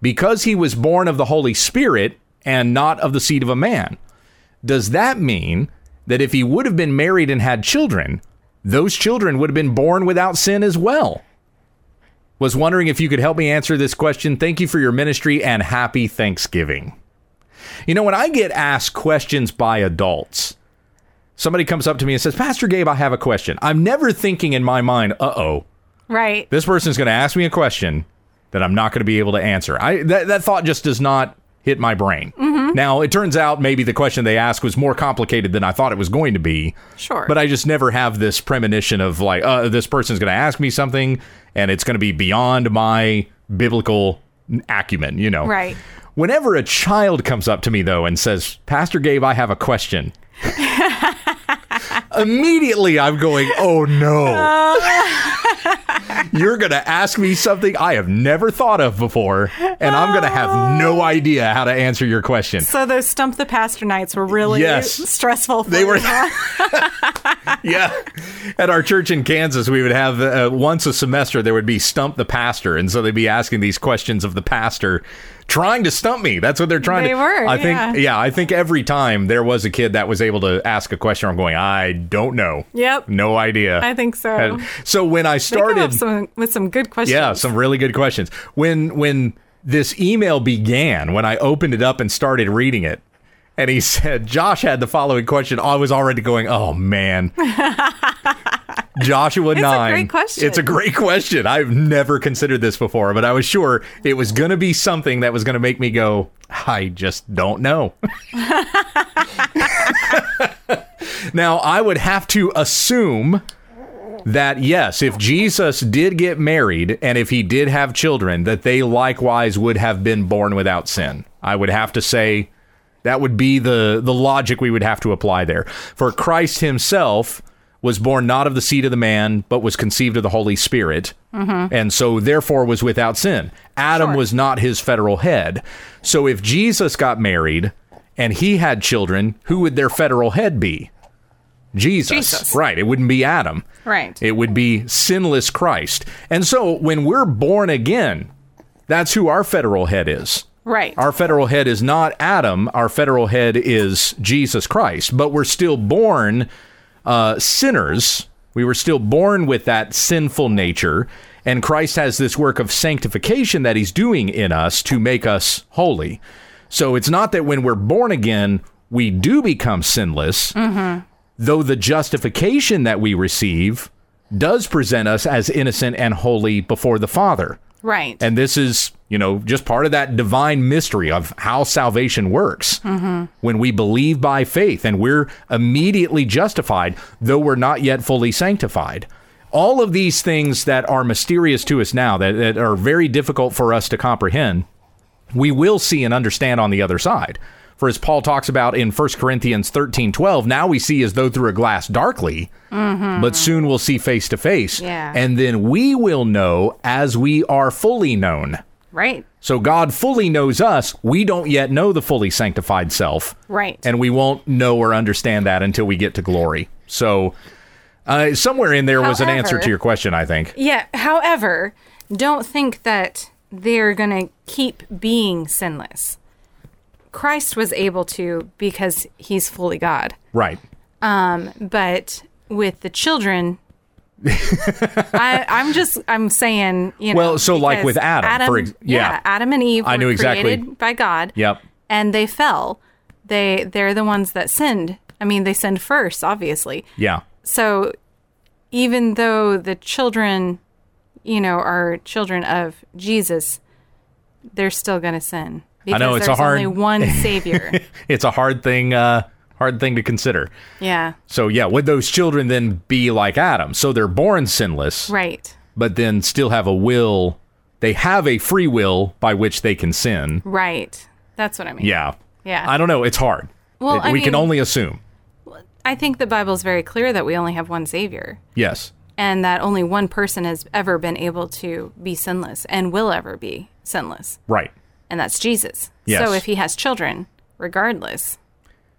because he was born of the Holy Spirit and not of the seed of a man, does that mean that if he would have been married and had children, those children would have been born without sin as well? Was wondering if you could help me answer this question. Thank you for your ministry and happy Thanksgiving. You know, when I get asked questions by adults, somebody comes up to me and says, Pastor Gabe, I have a question. I'm never thinking in my mind, uh oh, Right. this person's going to ask me a question that I'm not going to be able to answer. I that, that thought just does not hit my brain. Now, it turns out maybe the question they asked was more complicated than I thought it was going to be. Sure. But I just never have this premonition of like, uh, this person's going to ask me something and it's going to be beyond my biblical acumen, you know. Right. Whenever a child comes up to me though and says, "Pastor Gabe, I have a question." Immediately I'm going, "Oh no." You're going to ask me something I have never thought of before, and I'm going to have no idea how to answer your question. so those stump the pastor nights were really Yes. stressful. For They were- yeah. At our church in Kansas, we would have uh, once a semester there would be stump the pastor, and so they'd be asking these questions of the pastor, trying to stump me. That's what they're trying They to. were, I think. yeah. Yeah, I think every time there was a kid that was able to ask a question, I'm going, I don't know. Yep. No idea. I think so. And so when I They come up started, some, with some good questions. yeah, some really good questions. When when this email began, when I opened it up and started reading it, and he said Josh had the following question, I was already going, "Oh man." Joshua a nine. great question. It's a great question. I've never considered this before, but I was sure it was going to be something that was going to make me go, I just don't know. now, I would have to assume that yes, if Jesus did get married and if he did have children, that they likewise would have been born without sin. I would have to say that would be the the logic we would have to apply there. For Christ himself was born not of the seed of the man, but was conceived of the Holy Spirit, mm-hmm. and so therefore was without sin. Adam Sure. was not his federal head. So if Jesus got married and he had children, who would their federal head be? Jesus. Jesus. Right. It wouldn't be Adam. Right. It would be sinless Christ. And so when we're born again, that's who our federal head is. Right. Our federal head is not Adam. Our federal head is Jesus Christ. But we're still born uh, sinners. We were still born with that sinful nature. And Christ has this work of sanctification that he's doing in us to make us holy. So it's not that when we're born again, we do become sinless, though the justification that we receive does present us as innocent and holy before the Father. right. And this is, you know, just part of that divine mystery of how salvation works. Mm-hmm. When we believe by faith and we're immediately justified, though we're not yet fully sanctified. All of these things that are mysterious to us now, that, that are very difficult for us to comprehend, we will see and understand on the other side. For as Paul talks about in 1 Corinthians 13 12, now we see as though through a glass darkly, mm-hmm. but soon we'll see face to face. And then we will know as we are fully known. Right. So God fully knows us. We don't yet know the fully sanctified self. Right. And we won't know or understand that until we get to glory. So uh, somewhere in there was an answer to your question, I think. Yeah. However, don't think that they're going to keep being sinless. Christ was able to because he's fully God. Right. Um, But with the children, I, I'm just I'm saying you know. Well, so like with Adam, for ex- yeah. Adam and Eve. I were knew exactly. created by God. Yep. and they fell. They they're the ones that sinned. I mean, they sinned first, obviously. Yeah. So even though the children, you know, are children of Jesus, they're still going to sin. Because know, it's a hard- only one Savior. It's a hard thing, uh, hard thing to consider. yeah, So yeah, would those children then be like Adam? So they're born sinless, right. but then still have a will. They have a free will by which they can sin. Right. That's what I mean. Yeah. Yeah. I don't know. It's hard. Well, It- I we can only assume. I think the Bible is very clear that we only have one Savior Yes. and that only one person has ever been able to be sinless and will ever be sinless, Right. and that's Jesus. Yes. So if he has children, regardless,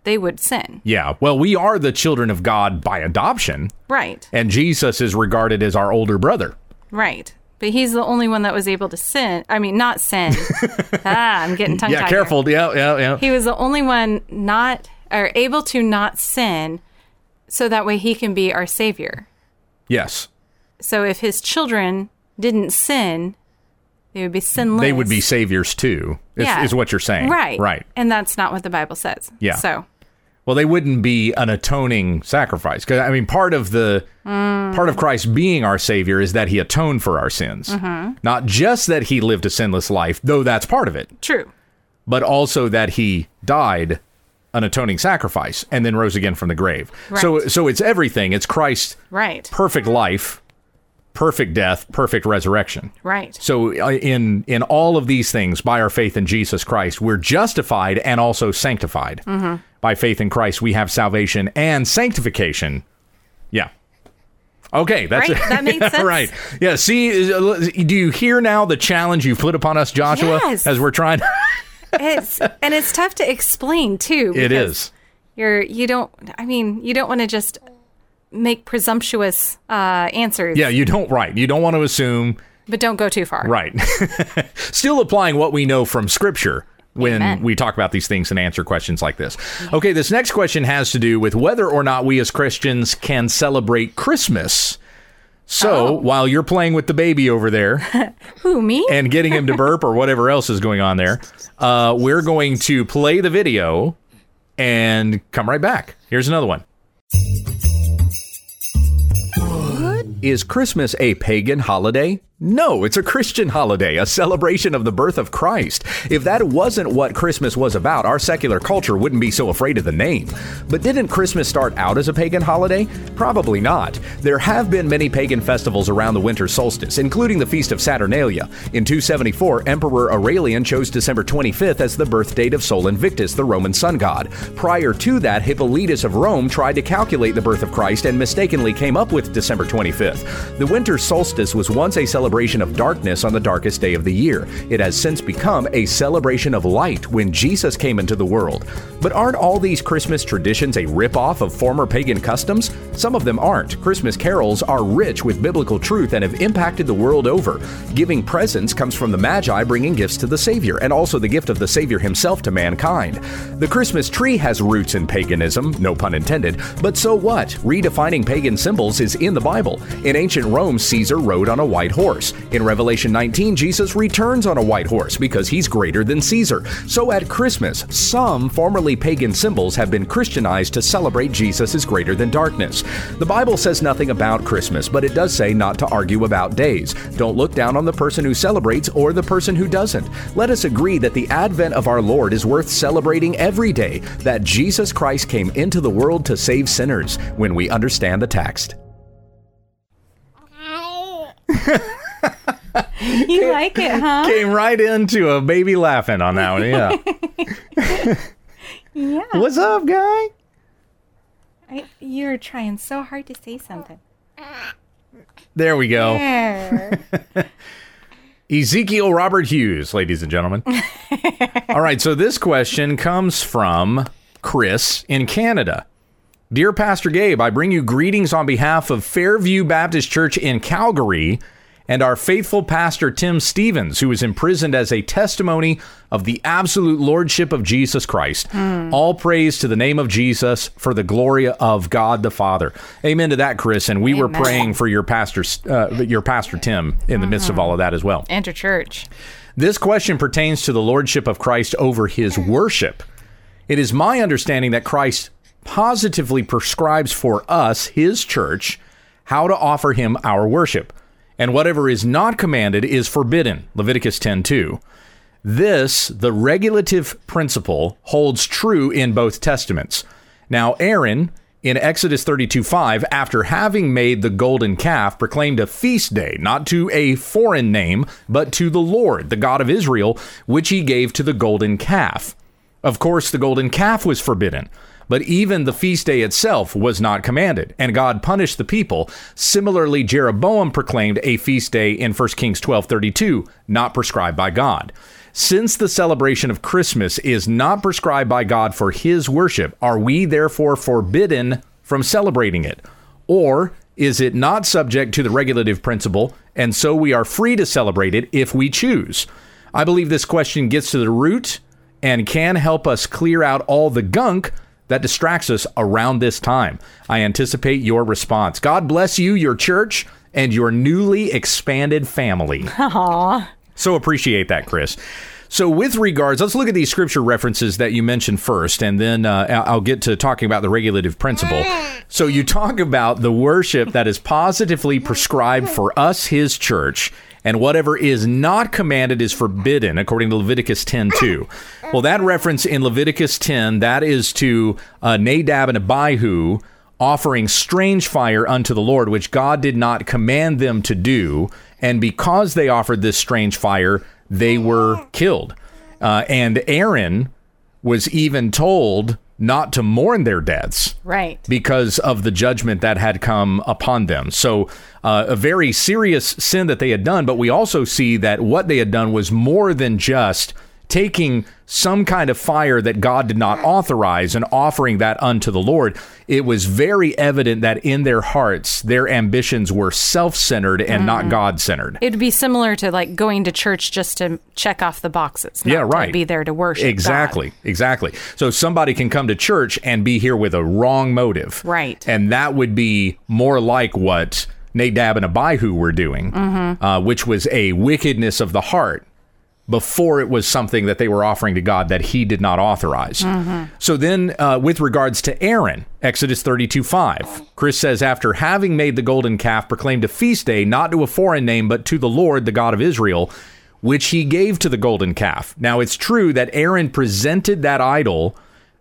they would sin. Yeah. Well, we are the children of God by adoption, Right. and Jesus is regarded as our older brother. Right. But he's the only one that was able to sin. I mean, not sin. ah, I'm getting tongue tied. Yeah, careful. Yeah, yeah, yeah. He was the only one not or able to not sin so that way he can be our savior. yes. So if his children didn't sin, they would be sinless. They would be saviors too, is, Yeah. is what you're saying. Right. Right. And that's not what the Bible says. Yeah. So Well, they wouldn't be an atoning sacrifice because I mean, part of the part of Christ being our Savior is that He atoned for our sins, Mm-hmm. not just that He lived a sinless life, though that's part of it, true. but also that He died an atoning sacrifice and then rose again from the grave. So, Right. so it's everything. It's Christ's Right. perfect life, perfect death, perfect resurrection. Right. So uh, in in all of these things, by our faith in Jesus Christ, we're justified and also sanctified. Mm-hmm. By faith in Christ, we have salvation and sanctification. Yeah. Okay, that's Right, it. that makes sense. right. Yeah. See, uh, do you hear now the challenge you've put upon us, Joshua? Yes. As we're trying. It's and it's tough to explain too. It is. You're you don't I mean, you don't want to just make presumptuous uh answers. Yeah. You don't. Right. You don't want to assume. But don't go too far. Right. Still applying what we know from Scripture when Amen. we talk about these things and answer questions like this. Okay, this next question has to do with whether or not we as Christians can celebrate Christmas. So Oh. while you're playing with the baby over there Who me? and getting him to burp or whatever else is going on there, uh, we're going to play the video and come right back. Here's another one. Is Christmas a pagan holiday? No, it's a Christian holiday, a celebration of the birth of Christ. If that wasn't what Christmas was about, our secular culture wouldn't be so afraid of the name. But didn't Christmas start out as a pagan holiday? Probably not. There have been many pagan festivals around the winter solstice, including the Feast of Saturnalia. In 274, Emperor Aurelian chose December 25th as the birth date of Sol Invictus, the Roman sun god. Prior to that, Hippolytus of Rome tried to calculate the birth of Christ and mistakenly came up with December 25th. The winter solstice was once a celebration of darkness on the darkest day of the year. It has since become a celebration of light when Jesus came into the world. But aren't all these Christmas traditions a ripoff of former pagan customs? Some of them aren't. Christmas carols are rich with biblical truth and have impacted the world over. Giving presents comes from the Magi bringing gifts to the Savior, and also the gift of the Savior himself to mankind. The Christmas tree has roots in paganism, no pun intended, but so what? Redefining pagan symbols is in the Bible. In ancient Rome, Caesar rode on a white horse. In Revelation 19, Jesus returns on a white horse because he's greater than Caesar. So at Christmas, some formerly pagan symbols have been Christianized to celebrate Jesus is greater than darkness. The Bible says nothing about Christmas, but it does say not to argue about days. Don't look down on the person who celebrates or the person who doesn't. Let us agree that the advent of our Lord is worth celebrating every day, that Jesus Christ came into the world to save sinners when we understand the text. You like it, huh? Came right into a baby laughing on that one. Yeah. Yeah. What's up, guy? I, you're trying so hard to say something. There we go. There. Ezekiel Robert Hughes, ladies and gentlemen. All right, so this question comes from Chris in Canada. Dear Pastor Gabe, I bring you greetings on behalf of Fairview Baptist Church in Calgary and our faithful pastor Tim Stephens, who is imprisoned as a testimony of the absolute lordship of Jesus Christ. All praise to the name of Jesus for the glory of God the Father. Amen to that, Chris. And we were praying for your pastor, uh, your pastor Tim, in the midst of all of that as well. Enter church. This question pertains to the lordship of Christ over his worship. It is my understanding that Christ positively prescribes for us, his church, how to offer him our worship. And whatever is not commanded is forbidden. Leviticus 10:2. This, the regulative principle, holds true in both testaments. Now, Aaron, in Exodus 32 5, after having made the golden calf, proclaimed a feast day, not to a foreign name, but to the Lord, the God of Israel, which he gave to the golden calf. Of course, the golden calf was forbidden, but even the feast day itself was not commanded, and God punished the people. Similarly, Jeroboam proclaimed a feast day in 1 Kings 12:32, not prescribed by God. Since the celebration of Christmas is not prescribed by God for his worship, are we therefore forbidden from celebrating it? Or is it not subject to the regulative principle, and so we are free to celebrate it if we choose? I believe this question gets to the root and can help us clear out all the gunk that distracts us around this time. I anticipate your response. God bless you, your church, and your newly expanded family. Aww. So appreciate that, Chris. So, with regards, let's look at these scripture references that you mentioned first, and then uh, I'll get to talking about the regulative principle. So, you talk about the worship that is positively prescribed for us, His church, and whatever is not commanded is forbidden, according to Leviticus 10 2. Well, that reference in Leviticus 10, that is to uh, Nadab and Abihu offering strange fire unto the Lord, which God did not command them to do. And because they offered this strange fire, they were killed. Uh, and Aaron was even told not to mourn their deaths. Right. Because of the judgment that had come upon them. So, uh, a very serious sin that they had done, but we also see that what they had done was more than just taking some kind of fire that God did not authorize and offering that unto the Lord, it was very evident that in their hearts, their ambitions were self centered and mm. not God centered. It'd be similar to like going to church just to check off the boxes. yeah, right. be there to worship. Exactly. God. Exactly. So somebody can come to church and be here with a wrong motive. Right. And that would be more like what. Nadab and Abihu were doing, mm-hmm. uh, which was a wickedness of the heart before it was something that they were offering to God that he did not authorize. Mm-hmm. So then, uh, with regards to Aaron, Exodus 32 5, Chris says, After having made the golden calf, proclaimed a feast day, not to a foreign name, but to the Lord, the God of Israel, which he gave to the golden calf. Now, it's true that Aaron presented that idol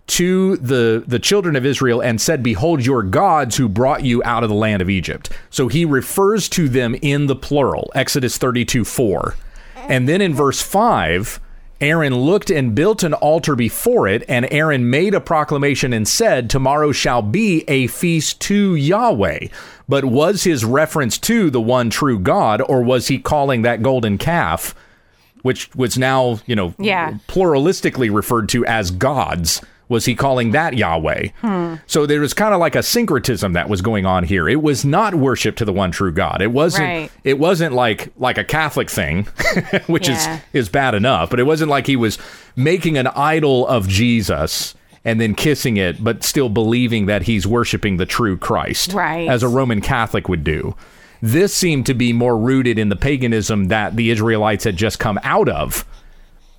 to the the children of Israel and said behold your gods who brought you out of the land of Egypt so he refers to them in the plural Exodus 32 4 and then in verse 5, Aaron looked and built an altar before it, and Aaron made a proclamation and said, Tomorrow shall be a feast to Yahweh. But was his reference to the one true God, or was he calling that golden calf, which was now, you know, yeah. pluralistically referred to as gods? Was he calling that Yahweh? Hmm. So there was kind of like a syncretism that was going on here. It was not worship to the one true God. It wasn't. Right. It wasn't like like a Catholic thing, which yeah. is is bad enough. But it wasn't like he was making an idol of Jesus and then kissing it, but still believing that he's worshiping the true Christ, right? As a Roman Catholic would do. This seemed to be more rooted in the paganism that the Israelites had just come out of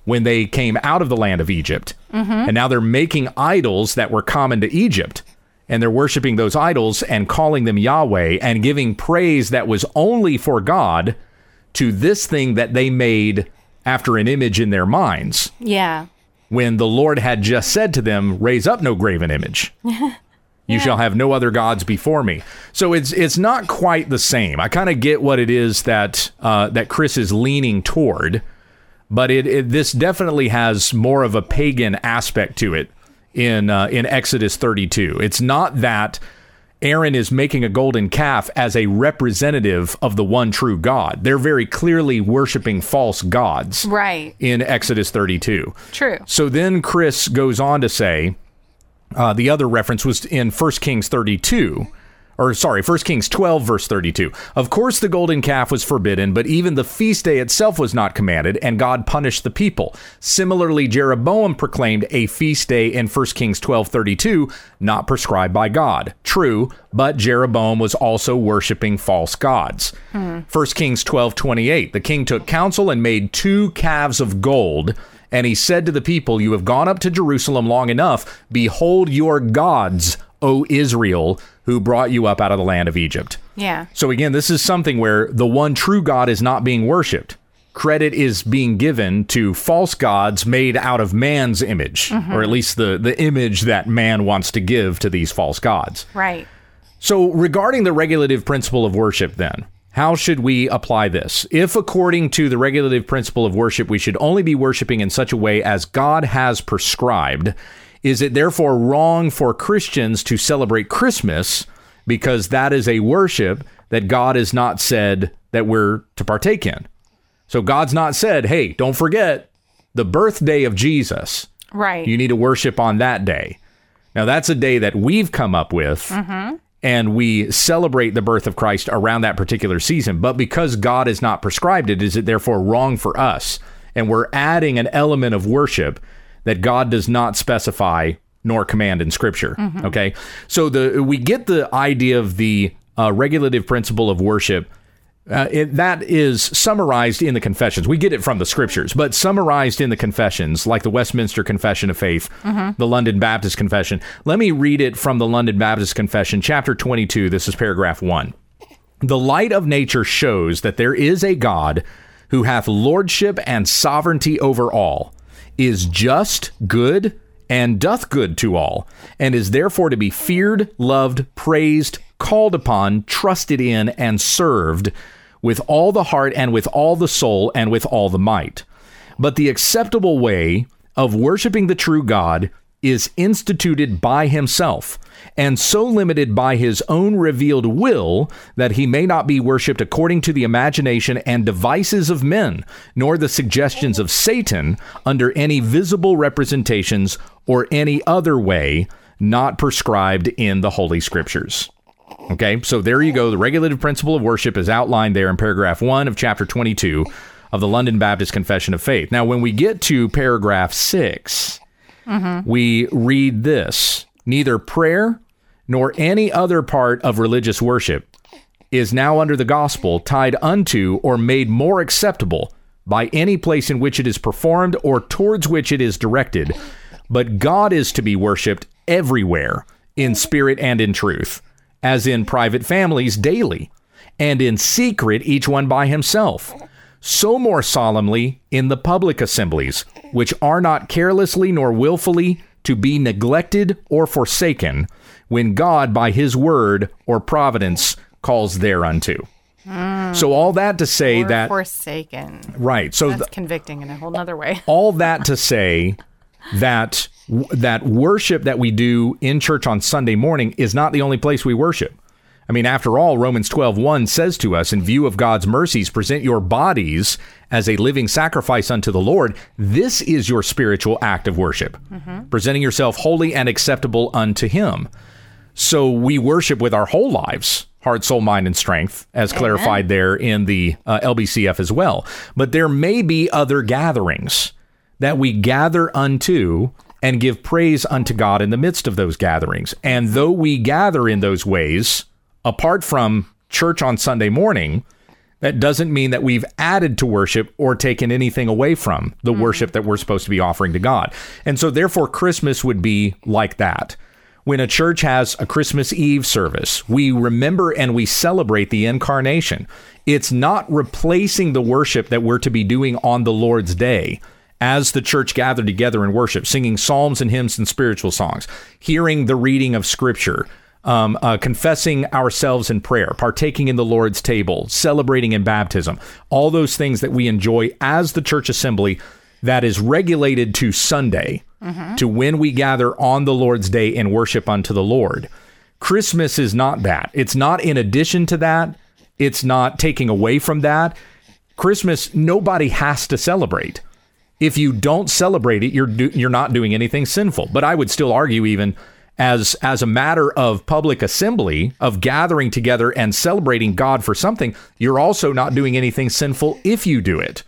when they came out of the land of Egypt. Mm-hmm. And now they're making idols that were common to Egypt. And they're worshiping those idols and calling them Yahweh and giving praise that was only for God to this thing that they made after an image in their minds. Yeah. When the Lord had just said to them, Raise up no graven image. You yeah. shall have no other gods before me. So it's it's not quite the same. I kind of get what it is that uh, that Chris is leaning toward but it, it, this definitely has more of a pagan aspect to it in uh, in Exodus 32. It's not that Aaron is making a golden calf as a representative of the one true God. They're very clearly worshiping false gods. Right. In Exodus 32. True. So then Chris goes on to say uh, the other reference was in 1 Kings 32 or sorry, 1 Kings 12, verse 32. Of course, the golden calf was forbidden, but even the feast day itself was not commanded, and God punished the people. Similarly, Jeroboam proclaimed a feast day in 1 Kings 12, 32, not prescribed by God. True, but Jeroboam was also worshiping false gods. Hmm. 1 Kings 12, 28. The king took counsel and made two calves of gold. And he said to the people, You have gone up to Jerusalem long enough. Behold your gods, O Israel, who brought you up out of the land of Egypt. Yeah. So again, this is something where the one true God is not being worshipped. credit is being given to false gods made out of man's image, mm-hmm. or at least the, the image that man wants to give to these false gods. Right. So, regarding the regulative principle of worship, then, how should we apply this? If, according to the regulative principle of worship, we should only be worshiping in such a way as God has prescribed, is it therefore wrong for Christians to celebrate Christmas because that is a worship that God has not said that we're to partake in? So, God's not said, hey, don't forget the birthday of Jesus. Right. You need to worship on that day. Now, that's a day that we've come up with, mm-hmm. and we celebrate the birth of Christ around that particular season. But because God has not prescribed it, is it therefore wrong for us? And we're adding an element of worship that God does not specify nor command in Scripture. Okay, so the we get the idea of the uh, regulative principle of worship uh, it, that is summarized in the confessions. We get it from the scriptures, but summarized in the confessions, like the Westminster Confession of Faith, the London Baptist Confession. Let me read it from the London Baptist Confession, chapter 22. This is paragraph 1. The light of nature shows that there is a God who hath lordship and sovereignty over all, is just, good, and doth good to all, and is therefore to be feared, loved, praised, called upon, trusted in, and served with all the heart and with all the soul and with all the might. But the acceptable way of worshiping the true God is instituted by himself, and so limited by his own revealed will that he may not be worshipped according to the imagination and devices of men, nor the suggestions of Satan under any visible representations or any other way not prescribed in the Holy Scriptures. Okay, so there you go. The regulative principle of worship is outlined there in paragraph one of chapter 22 of the London Baptist Confession of Faith. Now, when we get to paragraph 6 Mm-hmm. we read this. Neither prayer nor any other part of religious worship is now under the gospel tied unto or made more acceptable by any place in which it is performed or towards which it is directed, but God is to be worshiped everywhere in spirit and in truth, as in private families daily, and in secret each one by himself. So more solemnly in the public assemblies, which are not carelessly nor wilfully to be neglected or forsaken, when God by his word or providence calls thereunto. So all that to say Or that forsaken. right. So That's th- convicting in a whole nother way. all that to say that that worship that we do in church on Sunday morning is not the only place we worship. I mean, after all, Romans 12:1 says to us, in view of God's mercies, present your bodies as a living sacrifice unto the Lord. This is your spiritual act of worship, presenting yourself holy and acceptable unto Him. So we worship with our whole lives, heart, soul, mind, and strength, as clarified there in the uh, LBCF as well. But there may be other gatherings that we gather unto and give praise unto God in the midst of those gatherings. And though we gather in those ways, apart from church on Sunday morning, that doesn't mean that we've added to worship or taken anything away from the mm-hmm. worship that we're supposed to be offering to God. And so, therefore, Christmas would be like that. When a church has a Christmas Eve service, we remember and we celebrate the incarnation. It's not replacing the worship that we're to be doing on the Lord's day as the church gathered together in worship, singing psalms and hymns and spiritual songs, hearing the reading of scripture, um, uh, confessing ourselves in prayer, partaking in the Lord's table, celebrating in baptism, all those things that we enjoy as the church assembly that is regulated to Sunday, to when we gather on the Lord's day and worship unto the Lord. Christmas is not that. It's not in addition to that. It's not taking away from that. Christmas, nobody has to celebrate. If you don't celebrate it, you're do, you're not doing anything sinful. But I would still argue, even as as a matter of public assembly, of gathering together and celebrating God for something, you're also not doing anything sinful if you do it.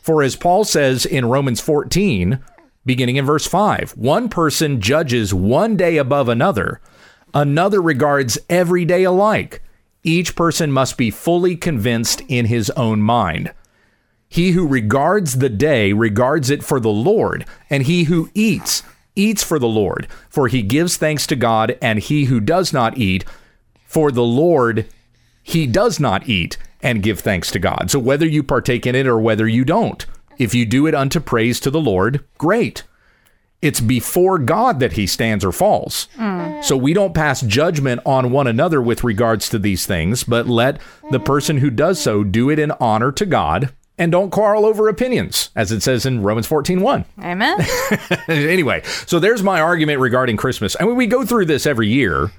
For as Paul says in Romans 14, beginning in verse 5, one person judges one day above another, another regards every day alike. Each person must be fully convinced in his own mind. He who regards the day regards it for the Lord, and he who eats eats for the Lord, for he gives thanks to God, and he who does not eat for the Lord, he does not eat, and give thanks to God. So whether you partake in it or whether you don't, if you do it unto praise to the Lord, great. It's before God that he stands or falls. Mm. So we don't pass judgment on one another with regards to these things, but let the person who does so do it in honor to God and don't quarrel over opinions, as it says in Romans 14 1. Amen. anyway, so there's my argument regarding Christmas. I mean, we go through this every year,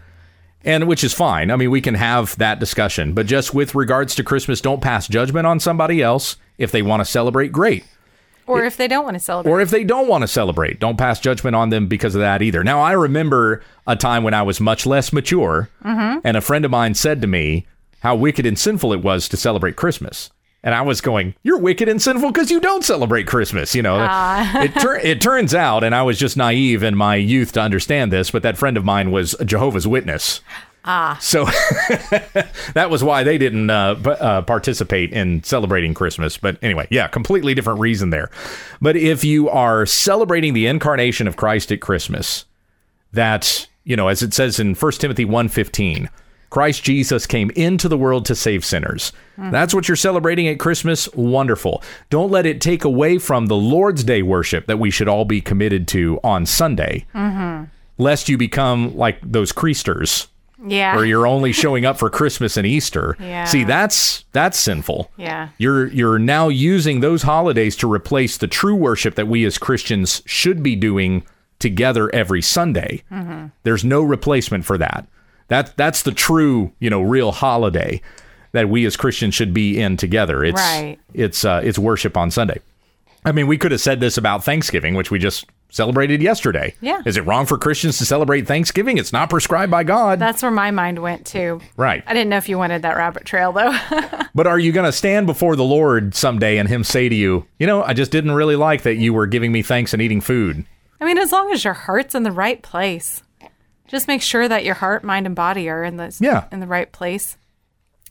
and which is fine. I mean, we can have that discussion, but just with regards to Christmas, don't pass judgment on somebody else. If they want to celebrate, great. or if they don't want to celebrate. Or if they don't want to celebrate, don't pass judgment on them because of that either. Now, I remember a time when I was much less mature, mm-hmm. and a friend of mine said to me how wicked and sinful it was to celebrate Christmas. And I was going, "You're wicked and sinful because you don't celebrate Christmas." You know, it tur- it turns out, and I was just naive in my youth to understand this, but that friend of mine was a Jehovah's Witness. Ah, so that was why they didn't uh, uh, participate in celebrating Christmas. But anyway, yeah, completely different reason there. But if you are celebrating the incarnation of Christ at Christmas, that you know, as it says in 1 Timothy 1:15, Christ Jesus came into the world to save sinners. That's what you're celebrating at Christmas. Wonderful. Don't let it take away from the Lord's Day worship that we should all be committed to on Sunday, lest you become like those creasters yeah. or you're only showing up for Christmas and Easter. Yeah. See, that's that's sinful. Yeah. You're you're now using those holidays to replace the true worship that we as Christians should be doing together every Sunday. Mm-hmm. There's no replacement for that. That that's the true, you know, real holiday that we as Christians should be in together. It's Right. it's uh, it's worship on Sunday. I mean, we could have said this about Thanksgiving, which we just celebrated yesterday. Yeah. Is it wrong for Christians to celebrate Thanksgiving? It's not prescribed by God. That's where my mind went to. right. I didn't know if you wanted that rabbit trail though. But are you going to stand before the Lord someday and Him say to you, you know, I just didn't really like that you were giving me thanks and eating food? I mean, as long as your heart's in the right place, just make sure that your heart, mind, and body are in the Yeah. in the right place,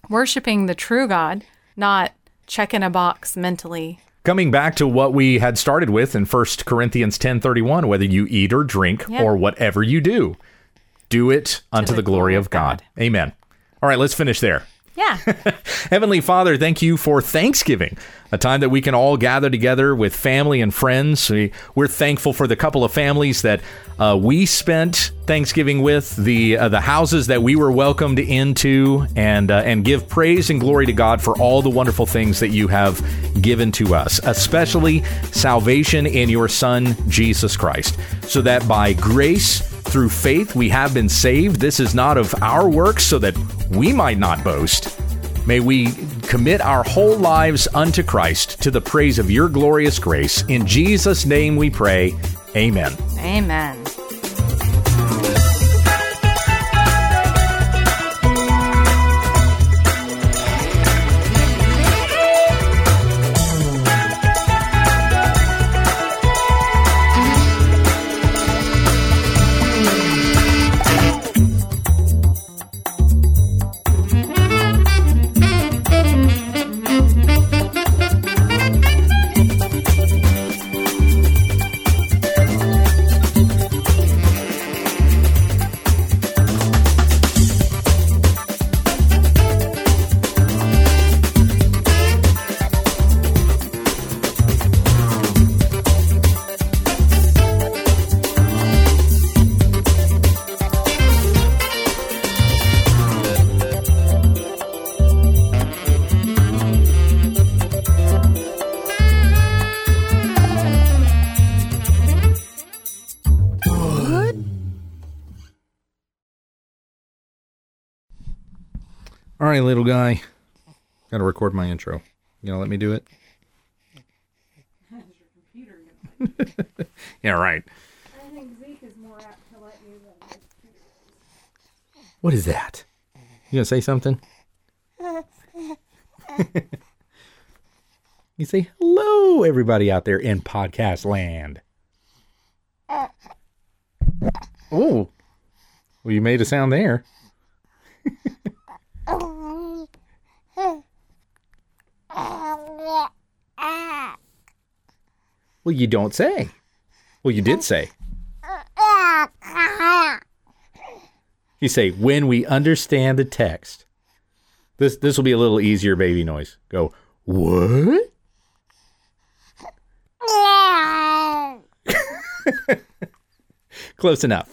worshiping the true God, not checking a box mentally. Coming back to what we had started with in 1 Corinthians 10:31, whether you eat or drink Yeah. or whatever you do, do it unto the, glory of God. Amen. All right, let's finish there. Yeah. Heavenly Father, thank you for Thanksgiving, a time that we can all gather together with family and friends. We, we're thankful for the couple of families that uh, we spent Thanksgiving with, the uh, the houses that we were welcomed into, and uh, and give praise and glory to God for all the wonderful things that you have given to us, especially salvation in your Son Jesus Christ, so that by grace through faith we have been saved. This is not of our works, so that we might not boast. May we commit our whole lives unto Christ to the praise of your glorious grace. In Jesus' name we pray. Amen. Amen. All right, little guy. Got to record my intro. You gonna let me do it? yeah, right. What is that? You gonna say something? you say hello, everybody out there in podcast land. Oh, well, you made a sound there. Well, you don't say. Well, you did say. You say, when we understand the text. This this will be a little easier baby noise. Go what? Close enough.